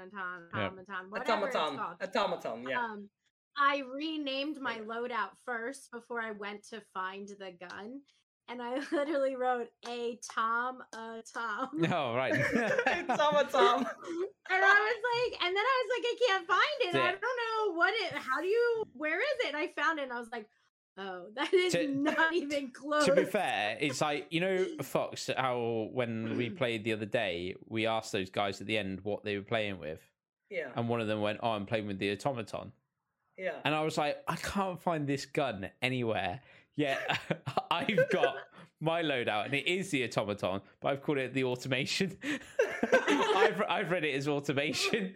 Yep. automaton whatever it's Automaton. called. Automaton. Yeah. Um, I renamed my loadout first before I went to find the gun, and I (laughs) literally wrote a Tom a Tom. oh right Automaton. and I was like, and then I was like, I can't find it. I don't know what it. How do you? Where is it? And I found it, and I was like, Oh, (laughs) that is To- not even close. to be fair, it's like you know (laughs) Fox. How when we mm. played the other day, we asked those guys at the end what they were playing with, Yeah, and one of them went, "Oh, I'm playing with the automaton," yeah. and I was like, "I can't find this gun anywhere." Yeah, (laughs) I've got my loadout, and it is the automaton, but I've called it the automation. I've I've read it as automation.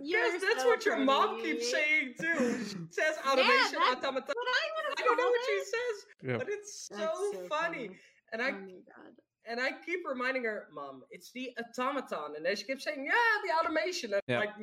Yes, that's so what your mom keeps saying too. She says automation that's automata. But I would I have don't know what she says, Yeah. but it's so, That's funny. And I Oh my god. and I keep reminding her, Mom, it's the automaton. And then she keeps saying, Yeah, the automation. And Yeah. like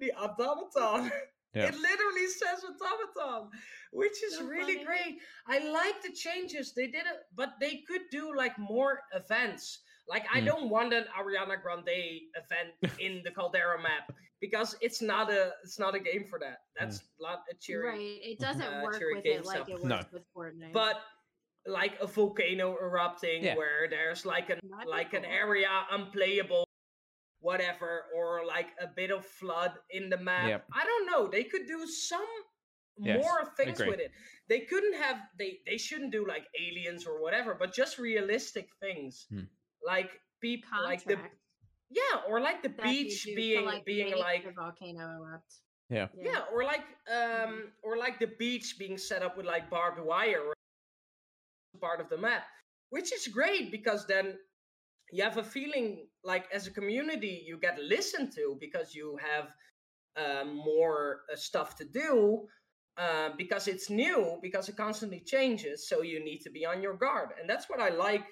the automaton. (laughs) Yeah. It literally says automaton, which is So really funny. great. I like the changes. They did it, but they could do like more events. Like I Mm. don't want an Ariana Grande event (laughs) in the Caldera map because it's not a it's not a game for that. That's not a cheery Right. It doesn't uh, work with it like stuff. it No. works with Fortnite. but like a volcano erupting Yeah. where there's like an That'd be like an area unplayable whatever or like a bit of flood in the map Yep. i don't know they could do some Yes, more things agree. with it they couldn't have they they shouldn't do like aliens or whatever but just realistic things Hmm. like people like the Contract yeah or like the that beach being like, being like the volcano erupt. Yeah. yeah, or like um or like the beach being set up with like barbed wire part of the map, which is great because then you have a feeling like as a community you get listened to because you have um, more uh, stuff to do uh, because it's new because it constantly changes so you need to be on your guard and that's what i like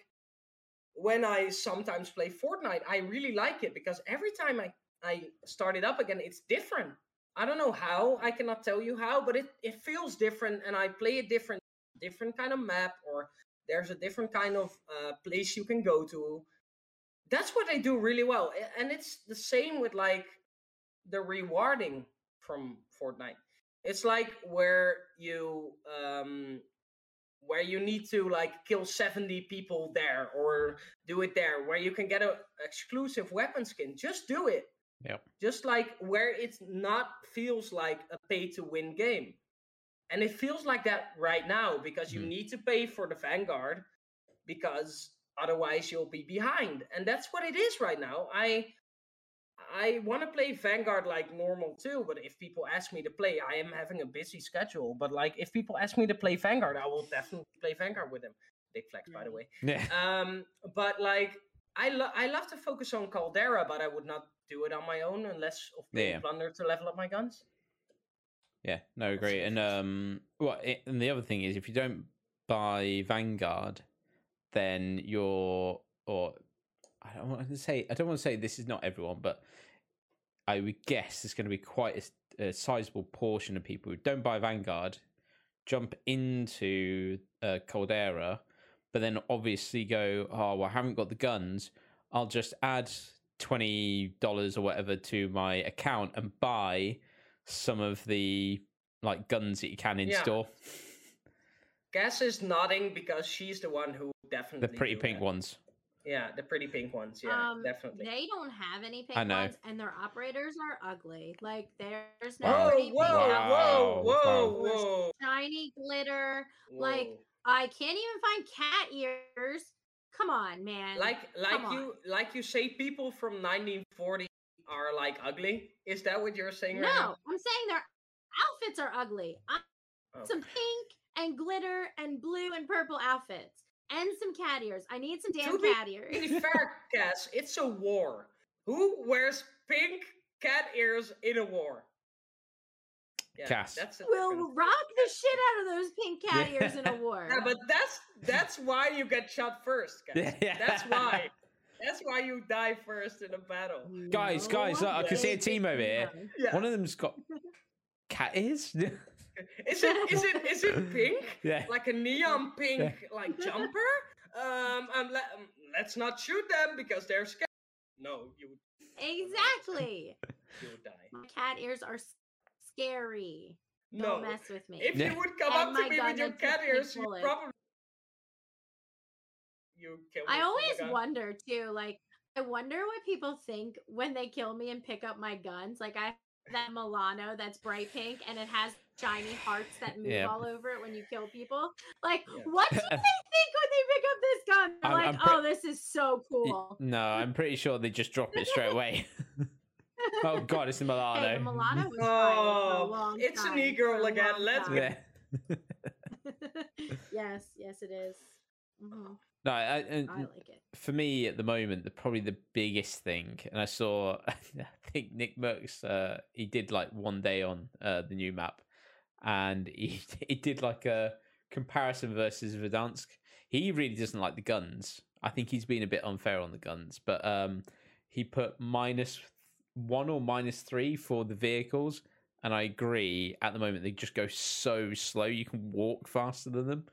when i sometimes play fortnite i really like it because every time i i start it up again it's different. I don't know how i cannot tell you how but it, it feels different and i play a different different kind of map or there's a different kind of uh, place you can go to. That's what they do really well and it's the same with like the rewarding from fortnite. It's like where you um where you need to like kill 70 people there or do it there where you can get an exclusive weapon skin just do it Yep. just like where it's not feels like a pay to win game and it feels like that right now because you Mhm. need to pay for the vanguard because otherwise you'll be behind and that's what it is right now i i want to play vanguard like normal too but if people ask me to play i am having a busy schedule but like if people ask me to play vanguard i will definitely play vanguard with them big flex by the way (laughs) Yeah. um but like i lo- i love to focus on caldera but i would not do it on my own unless of Yeah. plunder to level up my guns Yeah, no, agree. And um, well, it, and the other thing is, if you don't buy Vanguard, then you're, or I don't want to say, I don't want to say this is not everyone, but I would guess there's going to be quite a sizable portion of people who don't buy Vanguard, jump into uh, Caldera, but then obviously go, oh, well, I haven't got the guns. I'll just add twenty dollars or whatever to my account and buy some of the like guns that you can in Yeah. store. Cass is nodding because she's the one who definitely The pretty pink that. ones. Yeah, the pretty pink ones. Yeah, um, definitely. They don't have any pink I know. ones, and their operators are ugly. Like there's no Whoa, pretty whoa, pink whoa, outfits Wow, whoa, or whoa, shiny glitter. like. I can't even find cat ears. Come on, man. like, like come you, like you say, people from 1940 are like ugly. Is that what you're saying? no, right? I'm saying their outfits are ugly. I want some pink and glitter and blue and purple outfits and some cat ears. I need some damn To be- cat ears. To be fair, (laughs) Cass, it's a war. Who wears pink cat ears in a war? Yeah, Cass. That's a We'll different- rock the shit out of those pink cat Yeah. ears in a (laughs) war. Yeah, but that's that's why you get shot first, (laughs) Cass. Yeah. That's why. That's why you die first in a battle. Guys, guys, look, uh, I can see a team over here. Yeah. One of them's got cat ears. Is it is it is it pink? (laughs) yeah. Like a neon pink like jumper? Um, um, let, um, let's not shoot them because they're scared. No, you would Exactly. (laughs) you would die. My cat ears are scary. No. Don't mess with me. If Yeah. you would come And up to me gun with your cat ears, you probably you kill I always wonder too, like I wonder what people think when they kill me and pick up my guns. Like I have that Milano that's bright pink and it has shiny hearts that move Yeah. all over it when you kill people. Like, Yeah. what do they (laughs) think when they pick up this gun? They're I'm- like, I'm pre- oh, this is so cool. No, I'm pretty sure they just drop it straight away. (laughs) oh god, it's the Milano. (laughs) Hey, Milano was fire for a Oh, long it's an time, e-girl for again, let's go. Yes, yes, it is. Mhm. No, I, and I like it. for me at the moment, the probably the biggest thing, and I saw, I think NICKMERCS, uh, he did like one day on uh, the new map, and he (laughs) he did like a comparison versus Verdansk. He really doesn't like the guns. I think he's been a bit unfair on the guns, but um, he put minus one or minus three for the vehicles, and I agree. At the moment, they just go so slow. You can walk faster than them.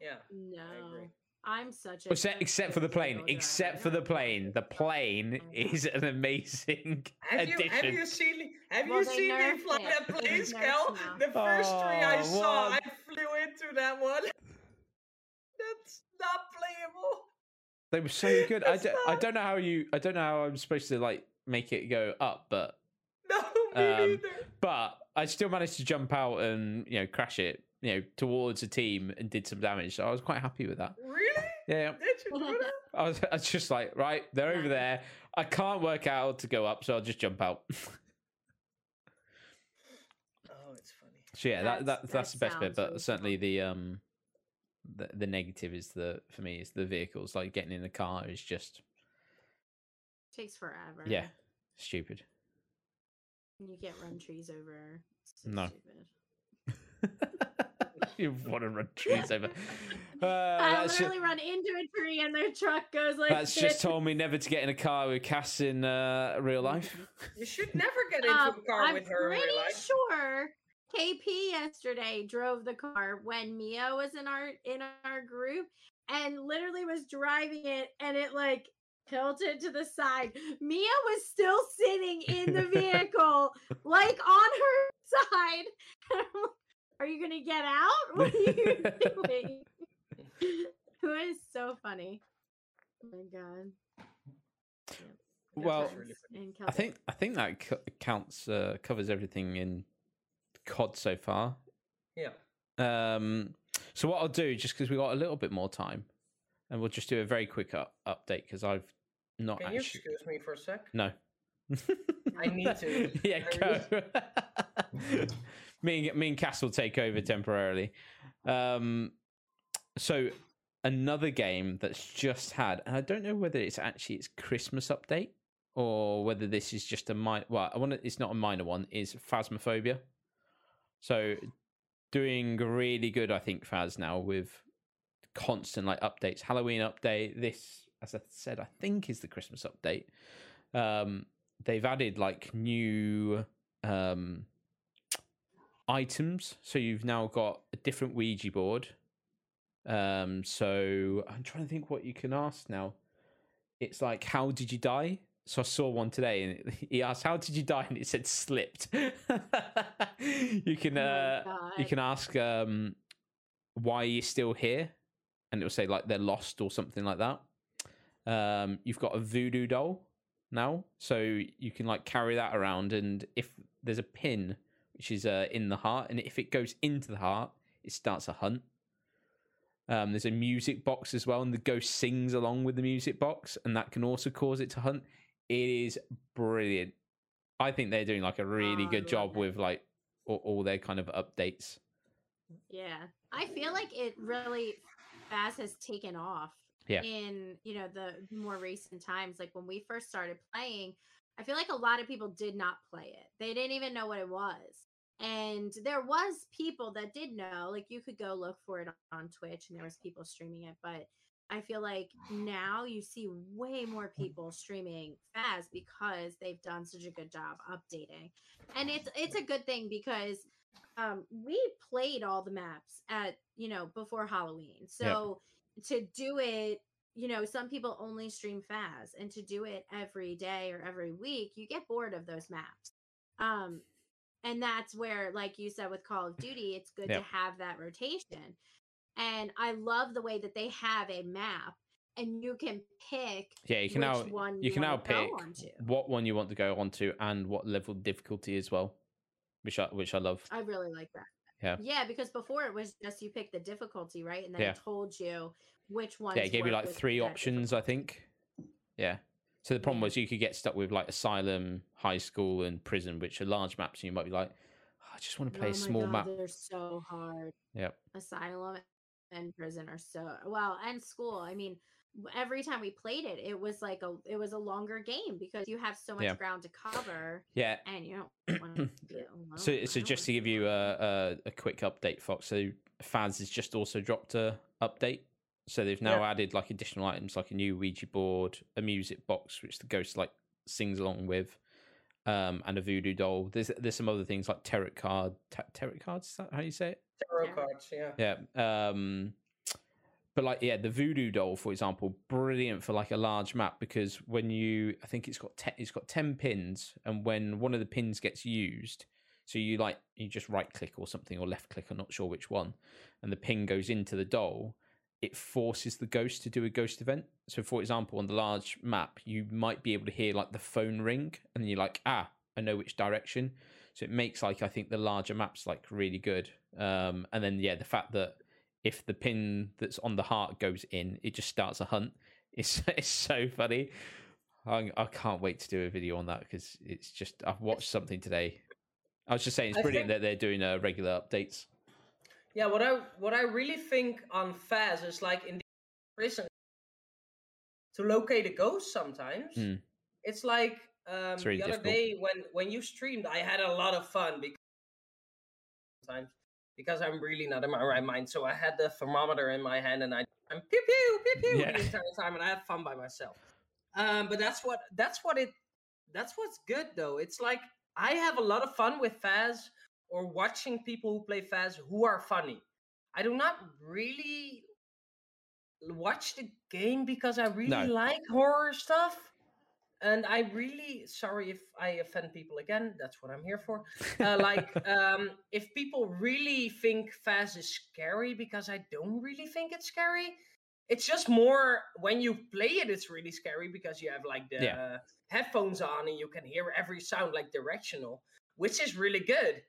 Yeah. No, agree. I'm such a Except, except for the plane. Except for the plane. The plane Oh. is an amazing (laughs) Have you addition. have you seen have Well, you seen me fly it. that plane, nerfed Skel? now. The first three I Oh, saw, what? I flew into that one. (laughs) That's not playable. They were so good. I don't, I don't know how you. I don't know how I'm supposed to like make it go up, but (laughs) No, me Um, neither. but I still managed to jump out and you know crash it, you know, towards a team and did some damage. So I was quite happy with that. Really? Yeah, Did you do that? I was, I was just like, right, they're over there. I can't work out how to go up, so I'll just jump out. (laughs) Oh, it's funny. So yeah, that, That's- that that's that the best bit, sounds but really certainly the um the, the negative is the for me is the vehicles. Like getting in the car is just takes forever. yeah stupid. you can't run trees over. It's so No. stupid. (laughs) (laughs) you want to run trees over. Uh, I that's, ju- literally run into a tree and their truck goes like that's just told me never to get in a car with Cass in uh, real life. You should never get into Um, a car I'm with her in pretty real life. sure KP yesterday drove the car when Mia was in our in our group and literally was driving it and it like tilted to the side. Mia was still sitting in the (laughs) vehicle like on her (laughs) side. I'm like, Are you gonna get out? (laughs) What are you doing? (laughs) it was so funny. Oh my god. Yep. Good Well, times really in I think I think that co- counts uh, covers everything in COD so far. Yeah. Um, so what I'll do, just because we got a little bit more time, and we'll just do a very quick up, update because I've not Can you excuse me for a sec? No. I need to. (laughs) yeah, go. Me, and, me and Cass will take over temporarily. Um, so another game that's just had, and I don't know whether it's actually its Christmas update or whether this is just a minor. Well, I want to, it's not a minor one. Is Phasmophobia. So doing really good, I think, Phas now with constant like updates. Halloween update. This, as I said, I think is the Christmas update. Um, they've added like new um items. So you've now got a different Ouija board. Um, so I'm trying to think what you can ask now. It's like, how did you die? So I saw one today, and it- (laughs) he asked, "How did you die?" And it said, "Slipped." (laughs) you can Oh uh, you can ask um, why you're still here, and it'll say like they're lost or something like that. Um, you've got a voodoo doll now, so you can like carry that around, and if there's a pin which is uh, in the heart, and if it goes into the heart, it starts a hunt. Um, there's a music box as well, and the ghost sings along with the music box, and that can also cause it to hunt. It is brilliant. I think they're doing like a really Oh, good job it. with like all, all their kind of updates. Yeah. I feel like it really fast has taken off Yeah. in, you know, the more recent times. Like when we first started playing, I feel like a lot of people did not play it. They didn't even know what it was. And there was people that did know, like you could go look for it on Twitch and there was people streaming it, but I feel like now you see way more people streaming Faz because they've done such a good job updating. And it's it's a good thing because um we played all the maps at you know before halloween. So to do it you know some people only stream faz and to do it every day or every week you get bored of those maps. Um and that's where like you said with call of duty it's good Yep. to have that rotation and i love the way that they have a map and you can pick Yeah, you can now one you can now pick what one you want to go onto and what level of difficulty as well, which I which I love. I really like that. Yeah. Yeah, because before it was just you pick the difficulty, right? And then Yeah. it told you which one Yeah, it gave you like three options, I think. Yeah. So the problem was you could get stuck with like asylum, high school, and prison, which are large maps, and you might be like, "Oh, I just want to play oh a small God, map. They're so hard. Yep. Asylum and prison are so well, and school. I mean, every time we played it, it was like a it was a longer game because you have so much Yeah. ground to cover, Yeah. and you don't (clears throat) want to be alone. So, so just to give you a, a, a quick update, Fox. So Faz has just also dropped a update. So they've now added like additional items, like a new Ouija board, a music box, which the ghost like sings along with, um, and a voodoo doll. There's there's some other things like tarot card, ta- tarot cards. Is that how you say it? Tarot Yeah. cards, yeah. Yeah. Um, but like, yeah, the voodoo doll, for example, brilliant for like a large map because when you, I think it's got ten, it's got ten pins, and when one of the pins gets used, so you like you just right click or something or left click, I'm not sure which one, and the pin goes into the doll. It forces the ghost to do a ghost event. So, for example, on the large map, you might be able to hear like the phone ring, and you're like, ah, I know which direction. So it makes like I think the larger maps like really good. Um, and then yeah, the fact that if the pin that's on the heart goes in, it just starts a hunt. (laughs) It's it's so funny. I, I can't wait to do a video on that because it's just I've watched something today. I was just saying it's I brilliant think- that they're doing uh, regular updates. Yeah, what I what I really think on Faz is like in the prison to locate a ghost sometimes. Mm. It's like um, really the other difficult. day when when you streamed, I had a lot of fun because sometimes because I'm really not in my right mind. So I had the thermometer in my hand and I I'm pew pew pew pew Yeah. the (laughs) entire time, and I had fun by myself. Um, but that's what that's what it that's what's good though. It's like I have a lot of fun with Faz or watching people who play Faz who are funny. I do not really watch the game because I really No. like horror stuff. And I really sorry if I offend people again. That's what I'm here for. Uh, like, (laughs) um, if people really think Faz is scary, because I don't really think it's scary. It's just more when you play it, it's really scary because you have like the Yeah. headphones on and you can hear every sound like directional, which is really good.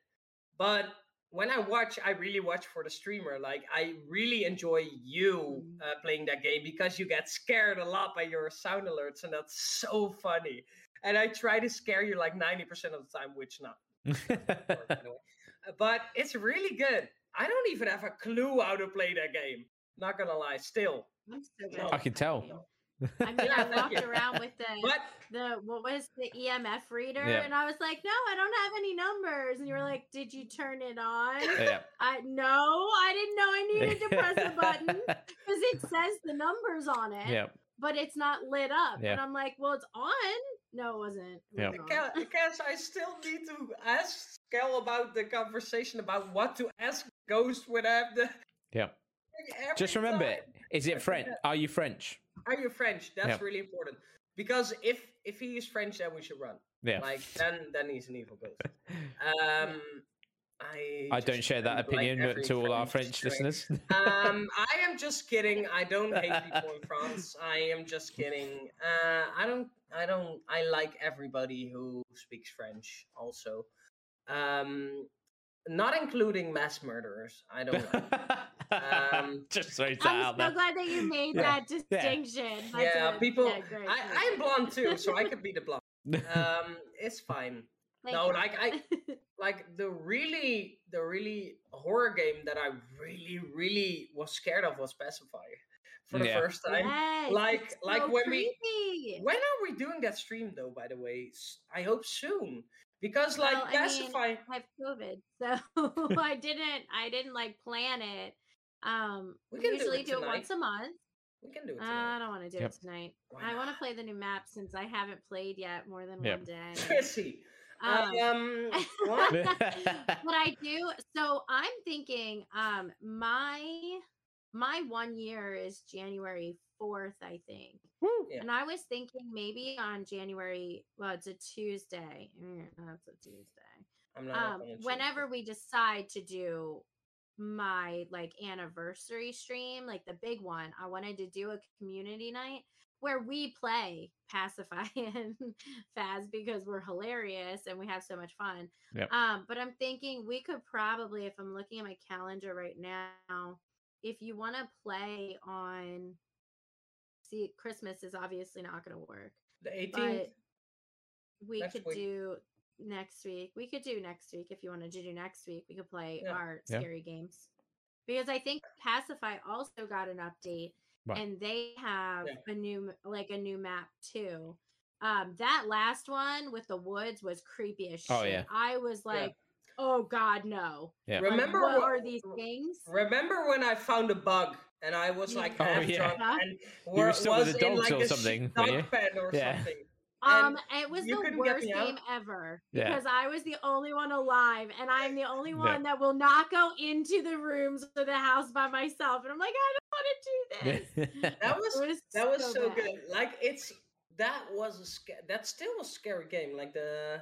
But when I watch, I really watch for the streamer. Like I really enjoy you Mm. uh, playing that game because you get scared a lot by your sound alerts, and that's so funny. And I try to scare you like ninety percent of the time, which not. work, by the way. (laughs) Uh, But it's really good. I don't even have a clue how to play that game. Not gonna lie, still. I'm so No. I can tell. Game. I mean, I (laughs) walked around with the But the what was the EMF reader, Yeah. and I was like, "No, I don't have any numbers." And you were mm. like, "Did you turn it on?" yeah. (laughs) I no, I didn't know I (laughs) needed to press a button because it says the numbers on it, yeah. but it's not lit up. Yeah. And I'm like, "Well, it's on." No, it wasn't. It Yeah. wasn't Ca- I still need to ask Skel about the conversation about what to ask Ghost when I have the. Yeah. Just remember, time. is it French? Are you French? Are you French? That's Yeah. really important because if if he is French, then we should run. Yeah. Like then then he's an evil ghost. (laughs) Um, I I don't share that don't like opinion to all our French listeners. um, I am just kidding. I don't (laughs) hate people in France. I am just kidding. Uh, I don't. I don't. I like everybody who speaks French. Also, um, not including mass murderers. I don't. Like. (laughs) Um, (laughs) Just throw that I'm out so there. glad that you made Yeah. that distinction. That's yeah, a- people. yeah, great, I, I'm blonde too, so I could be the blonde. (laughs) Um, it's fine. Thank no, you. like I (laughs) like the really the really horror game that I really really was scared of was Pacify for the Yeah. first time. Yes, like- it's like so when we- When are we doing that stream though? By the way, I hope soon because like Well, I mean, Pacify. I have COVID, so I didn't. I didn't like plan it. Um, We we, can do usually it do it once a month. we can do it. Uh. I don't want to do Yep. it tonight. I want to play the new map since I haven't played yet more than Yep. one day. (laughs) Chrissy. Um, Um, (laughs) what? (laughs) but I do. So I'm thinking, um, my my one year is January fourth, I think. Yeah. And I was thinking maybe on January. Well, it's a Tuesday. Mm, That's a Tuesday. I'm not Um, a Tuesday. whenever we decide to do my like anniversary stream, like the big one, I wanted to do a community night where we play Pacify (laughs) and Faz because we're hilarious and we have so much fun. Yep. Um, but I'm thinking we could probably, if I'm looking at my calendar right now, if you want to play on, see, Christmas is obviously not going to work, The 18th. we Next could week. do next week. We could do next week if you wanted to do next week. We could play Yeah. our Yeah. scary games because I think Pacify also got an update Right. and they have Yeah. a new like a new map too. Um, that last one with the woods was creepy as shit. Oh, yeah. I was Yeah. like, oh god, no. Yeah. Like, Remember what wh- are these things? Remember when I found a bug and I was like Oh, half yeah. drunk and were were, still with was the in dogs like or a something, dog weren't you? or Yeah. something. Um, it was the worst game ever Yeah. because I was the only one alive, and I'm the only one that will not go into the rooms of the house by myself. And I'm like, I don't want to do this. (laughs) That was was that was so, bad. good. Like it's that was a sca- that still was a scary game. Like the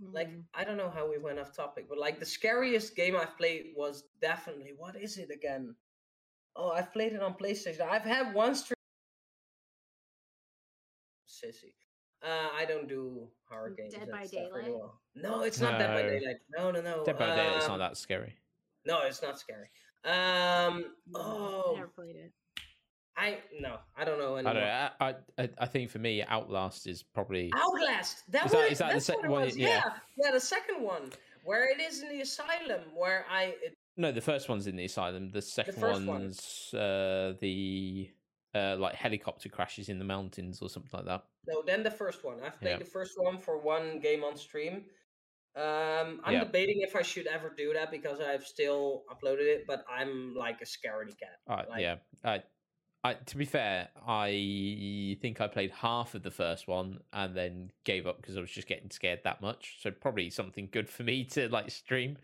like Mhm. I don't know how we went off topic, but like the scariest game I've played was definitely what is it again? Oh, I've played it on PlayStation. I've had one stream. Sissy. Uh, I don't do horror games. Dead by Daylight? anymore. No, it's not Dead by Daylight. No, no, no. Dead by Daylight, it's not um, that scary. No, it's not scary. Um. No, Oh, never played it. I no, I don't know I anymore. don't know. I, I I think for me, Outlast is probably Outlast. That Is was that- is that the that's sec- what it one- was. yeah. Yeah. yeah, the second one where it is in the asylum where I it, no. The first one's in the asylum. The second first one. one's uh, the uh, like helicopter crashes in the mountains or something like that. no then the first one. I've played Yeah. the first one for one game on stream. Um, I'm Yeah. debating if I should ever do that because I've still uploaded it, but I'm like a scaredy cat. Uh, Like- yeah. I, I, to be fair, I think I played half of the first one and then gave up because I was just getting scared that much. So probably something good for me to like stream.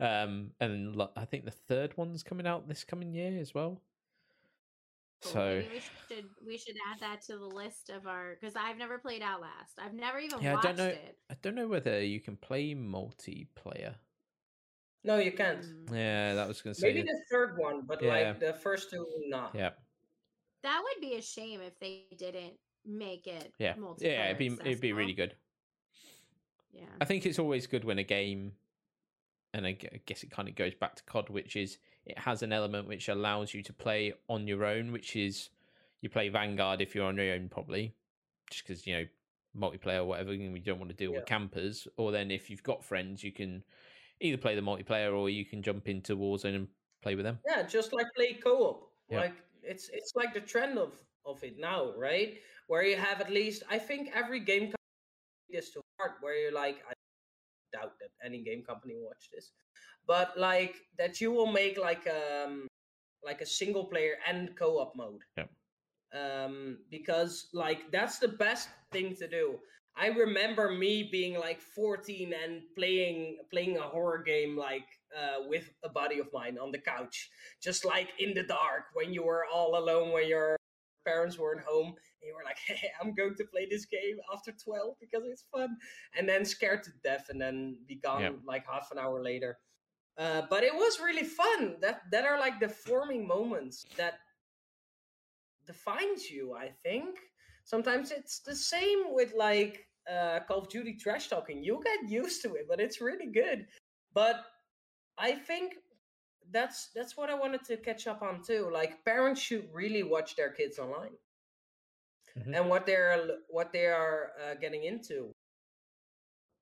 Um, and I think the third one's coming out this coming year as well. Cool. So Maybe we should we should add that to the list of our because I've never played Outlast. I've never even Yeah, I don't know. it. I don't know whether you can play multiplayer. No, you can't. Mm. Yeah, that was going to say. Maybe the third one, but Yeah. like the first two, not. yeah, That would be a shame if they didn't make it. yeah, multiplayer yeah. It'd be it'd be really good. Yeah. I think it's always good when a game, and I guess it kind of goes back to COD, which is it has an element which allows you to play on your own, which is you play Vanguard if you're on your own, probably, just because you know multiplayer or whatever, and we don't want to deal with campers. Or then if you've got friends, you can either play the multiplayer or you can jump into Warzone and play with them. Yeah, just like play co-op. Yeah. Like it's it's like the trend of of it now, right? Where you have at least I think every game this to heart where you're like I doubt that any game company will watch this. But like that you will make like um like a single player and co-op mode. Yeah. Um because like that's the best thing to do. I remember me being like 14 and playing playing a horror game like uh, with a buddy of mine on the couch, just like in the dark when you were all alone when your parents weren't home. And you were like, (laughs) "Hey, I'm going to play this game after 12 because it's fun," and then scared to death and then be gone Yeah. like half an hour later. Uh, but it was really fun. That that are like the forming moments that defines you. I think sometimes it's the same with like uh, Call of Duty trash talking. You get used to it, but it's really good. But I think that's that's what I wanted to catch up on too. Like parents should really watch their kids online Mhm. and what they're what they are uh, getting into.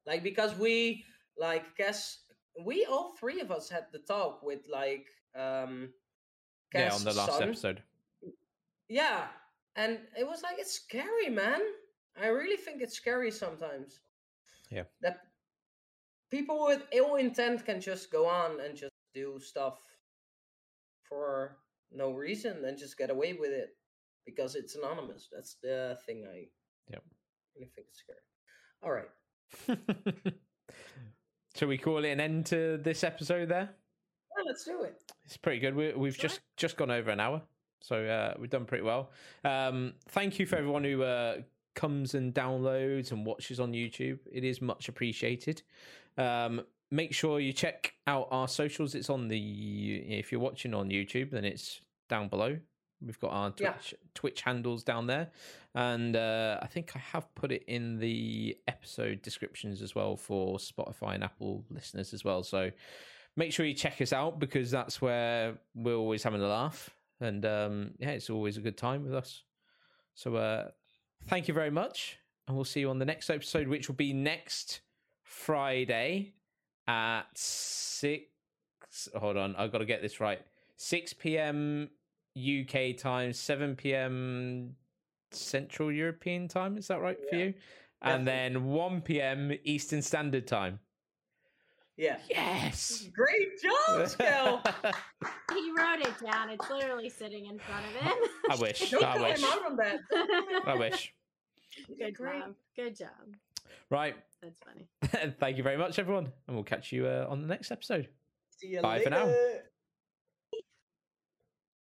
Like because we like guess we all three of us had the talk with like um yeah, on the last son. episode. Yeah, and it was like it's scary, man. I really think it's scary sometimes. Yeah. That people with ill intent can just go on and just do stuff for no reason and just get away with it because it's anonymous. That's the thing I Yep. really think is scary. All right. (laughs) Shall we call it an end to this episode there? Well, let's do it. It's pretty good. We, we've Sure. just just gone over an hour, so uh, we've done pretty well. Um, thank you for everyone who uh, comes and downloads and watches on YouTube. It is much appreciated. Um, make sure you check out our socials. It's on the if you're watching on YouTube, then it's down below. We've got our Yeah. Twitch Twitch handles down there, and uh, I think I have put it in the episode descriptions as well for Spotify and Apple listeners as well. So make sure you check us out because that's where we're always having a laugh, and um, yeah, it's always a good time with us. So uh, thank you very much, and we'll see you on the next episode, which will be next Friday at six. Hold on, I've got to get this right. Six p.m. UK time, seven p.m. Central European time. Is that right for Yeah, you? And then one p.m. Eastern Standard Time. Yeah. Yes. Great job, Skill. (laughs) He wrote it down. It's literally sitting in front of him. I wish. Don't I wish. him out on that. (laughs) (laughs) I wish. Good Great. job. Good job. Right. That's funny. (laughs) Thank you very much, everyone, and we'll catch you uh, on the next episode. See you Bye for now. later.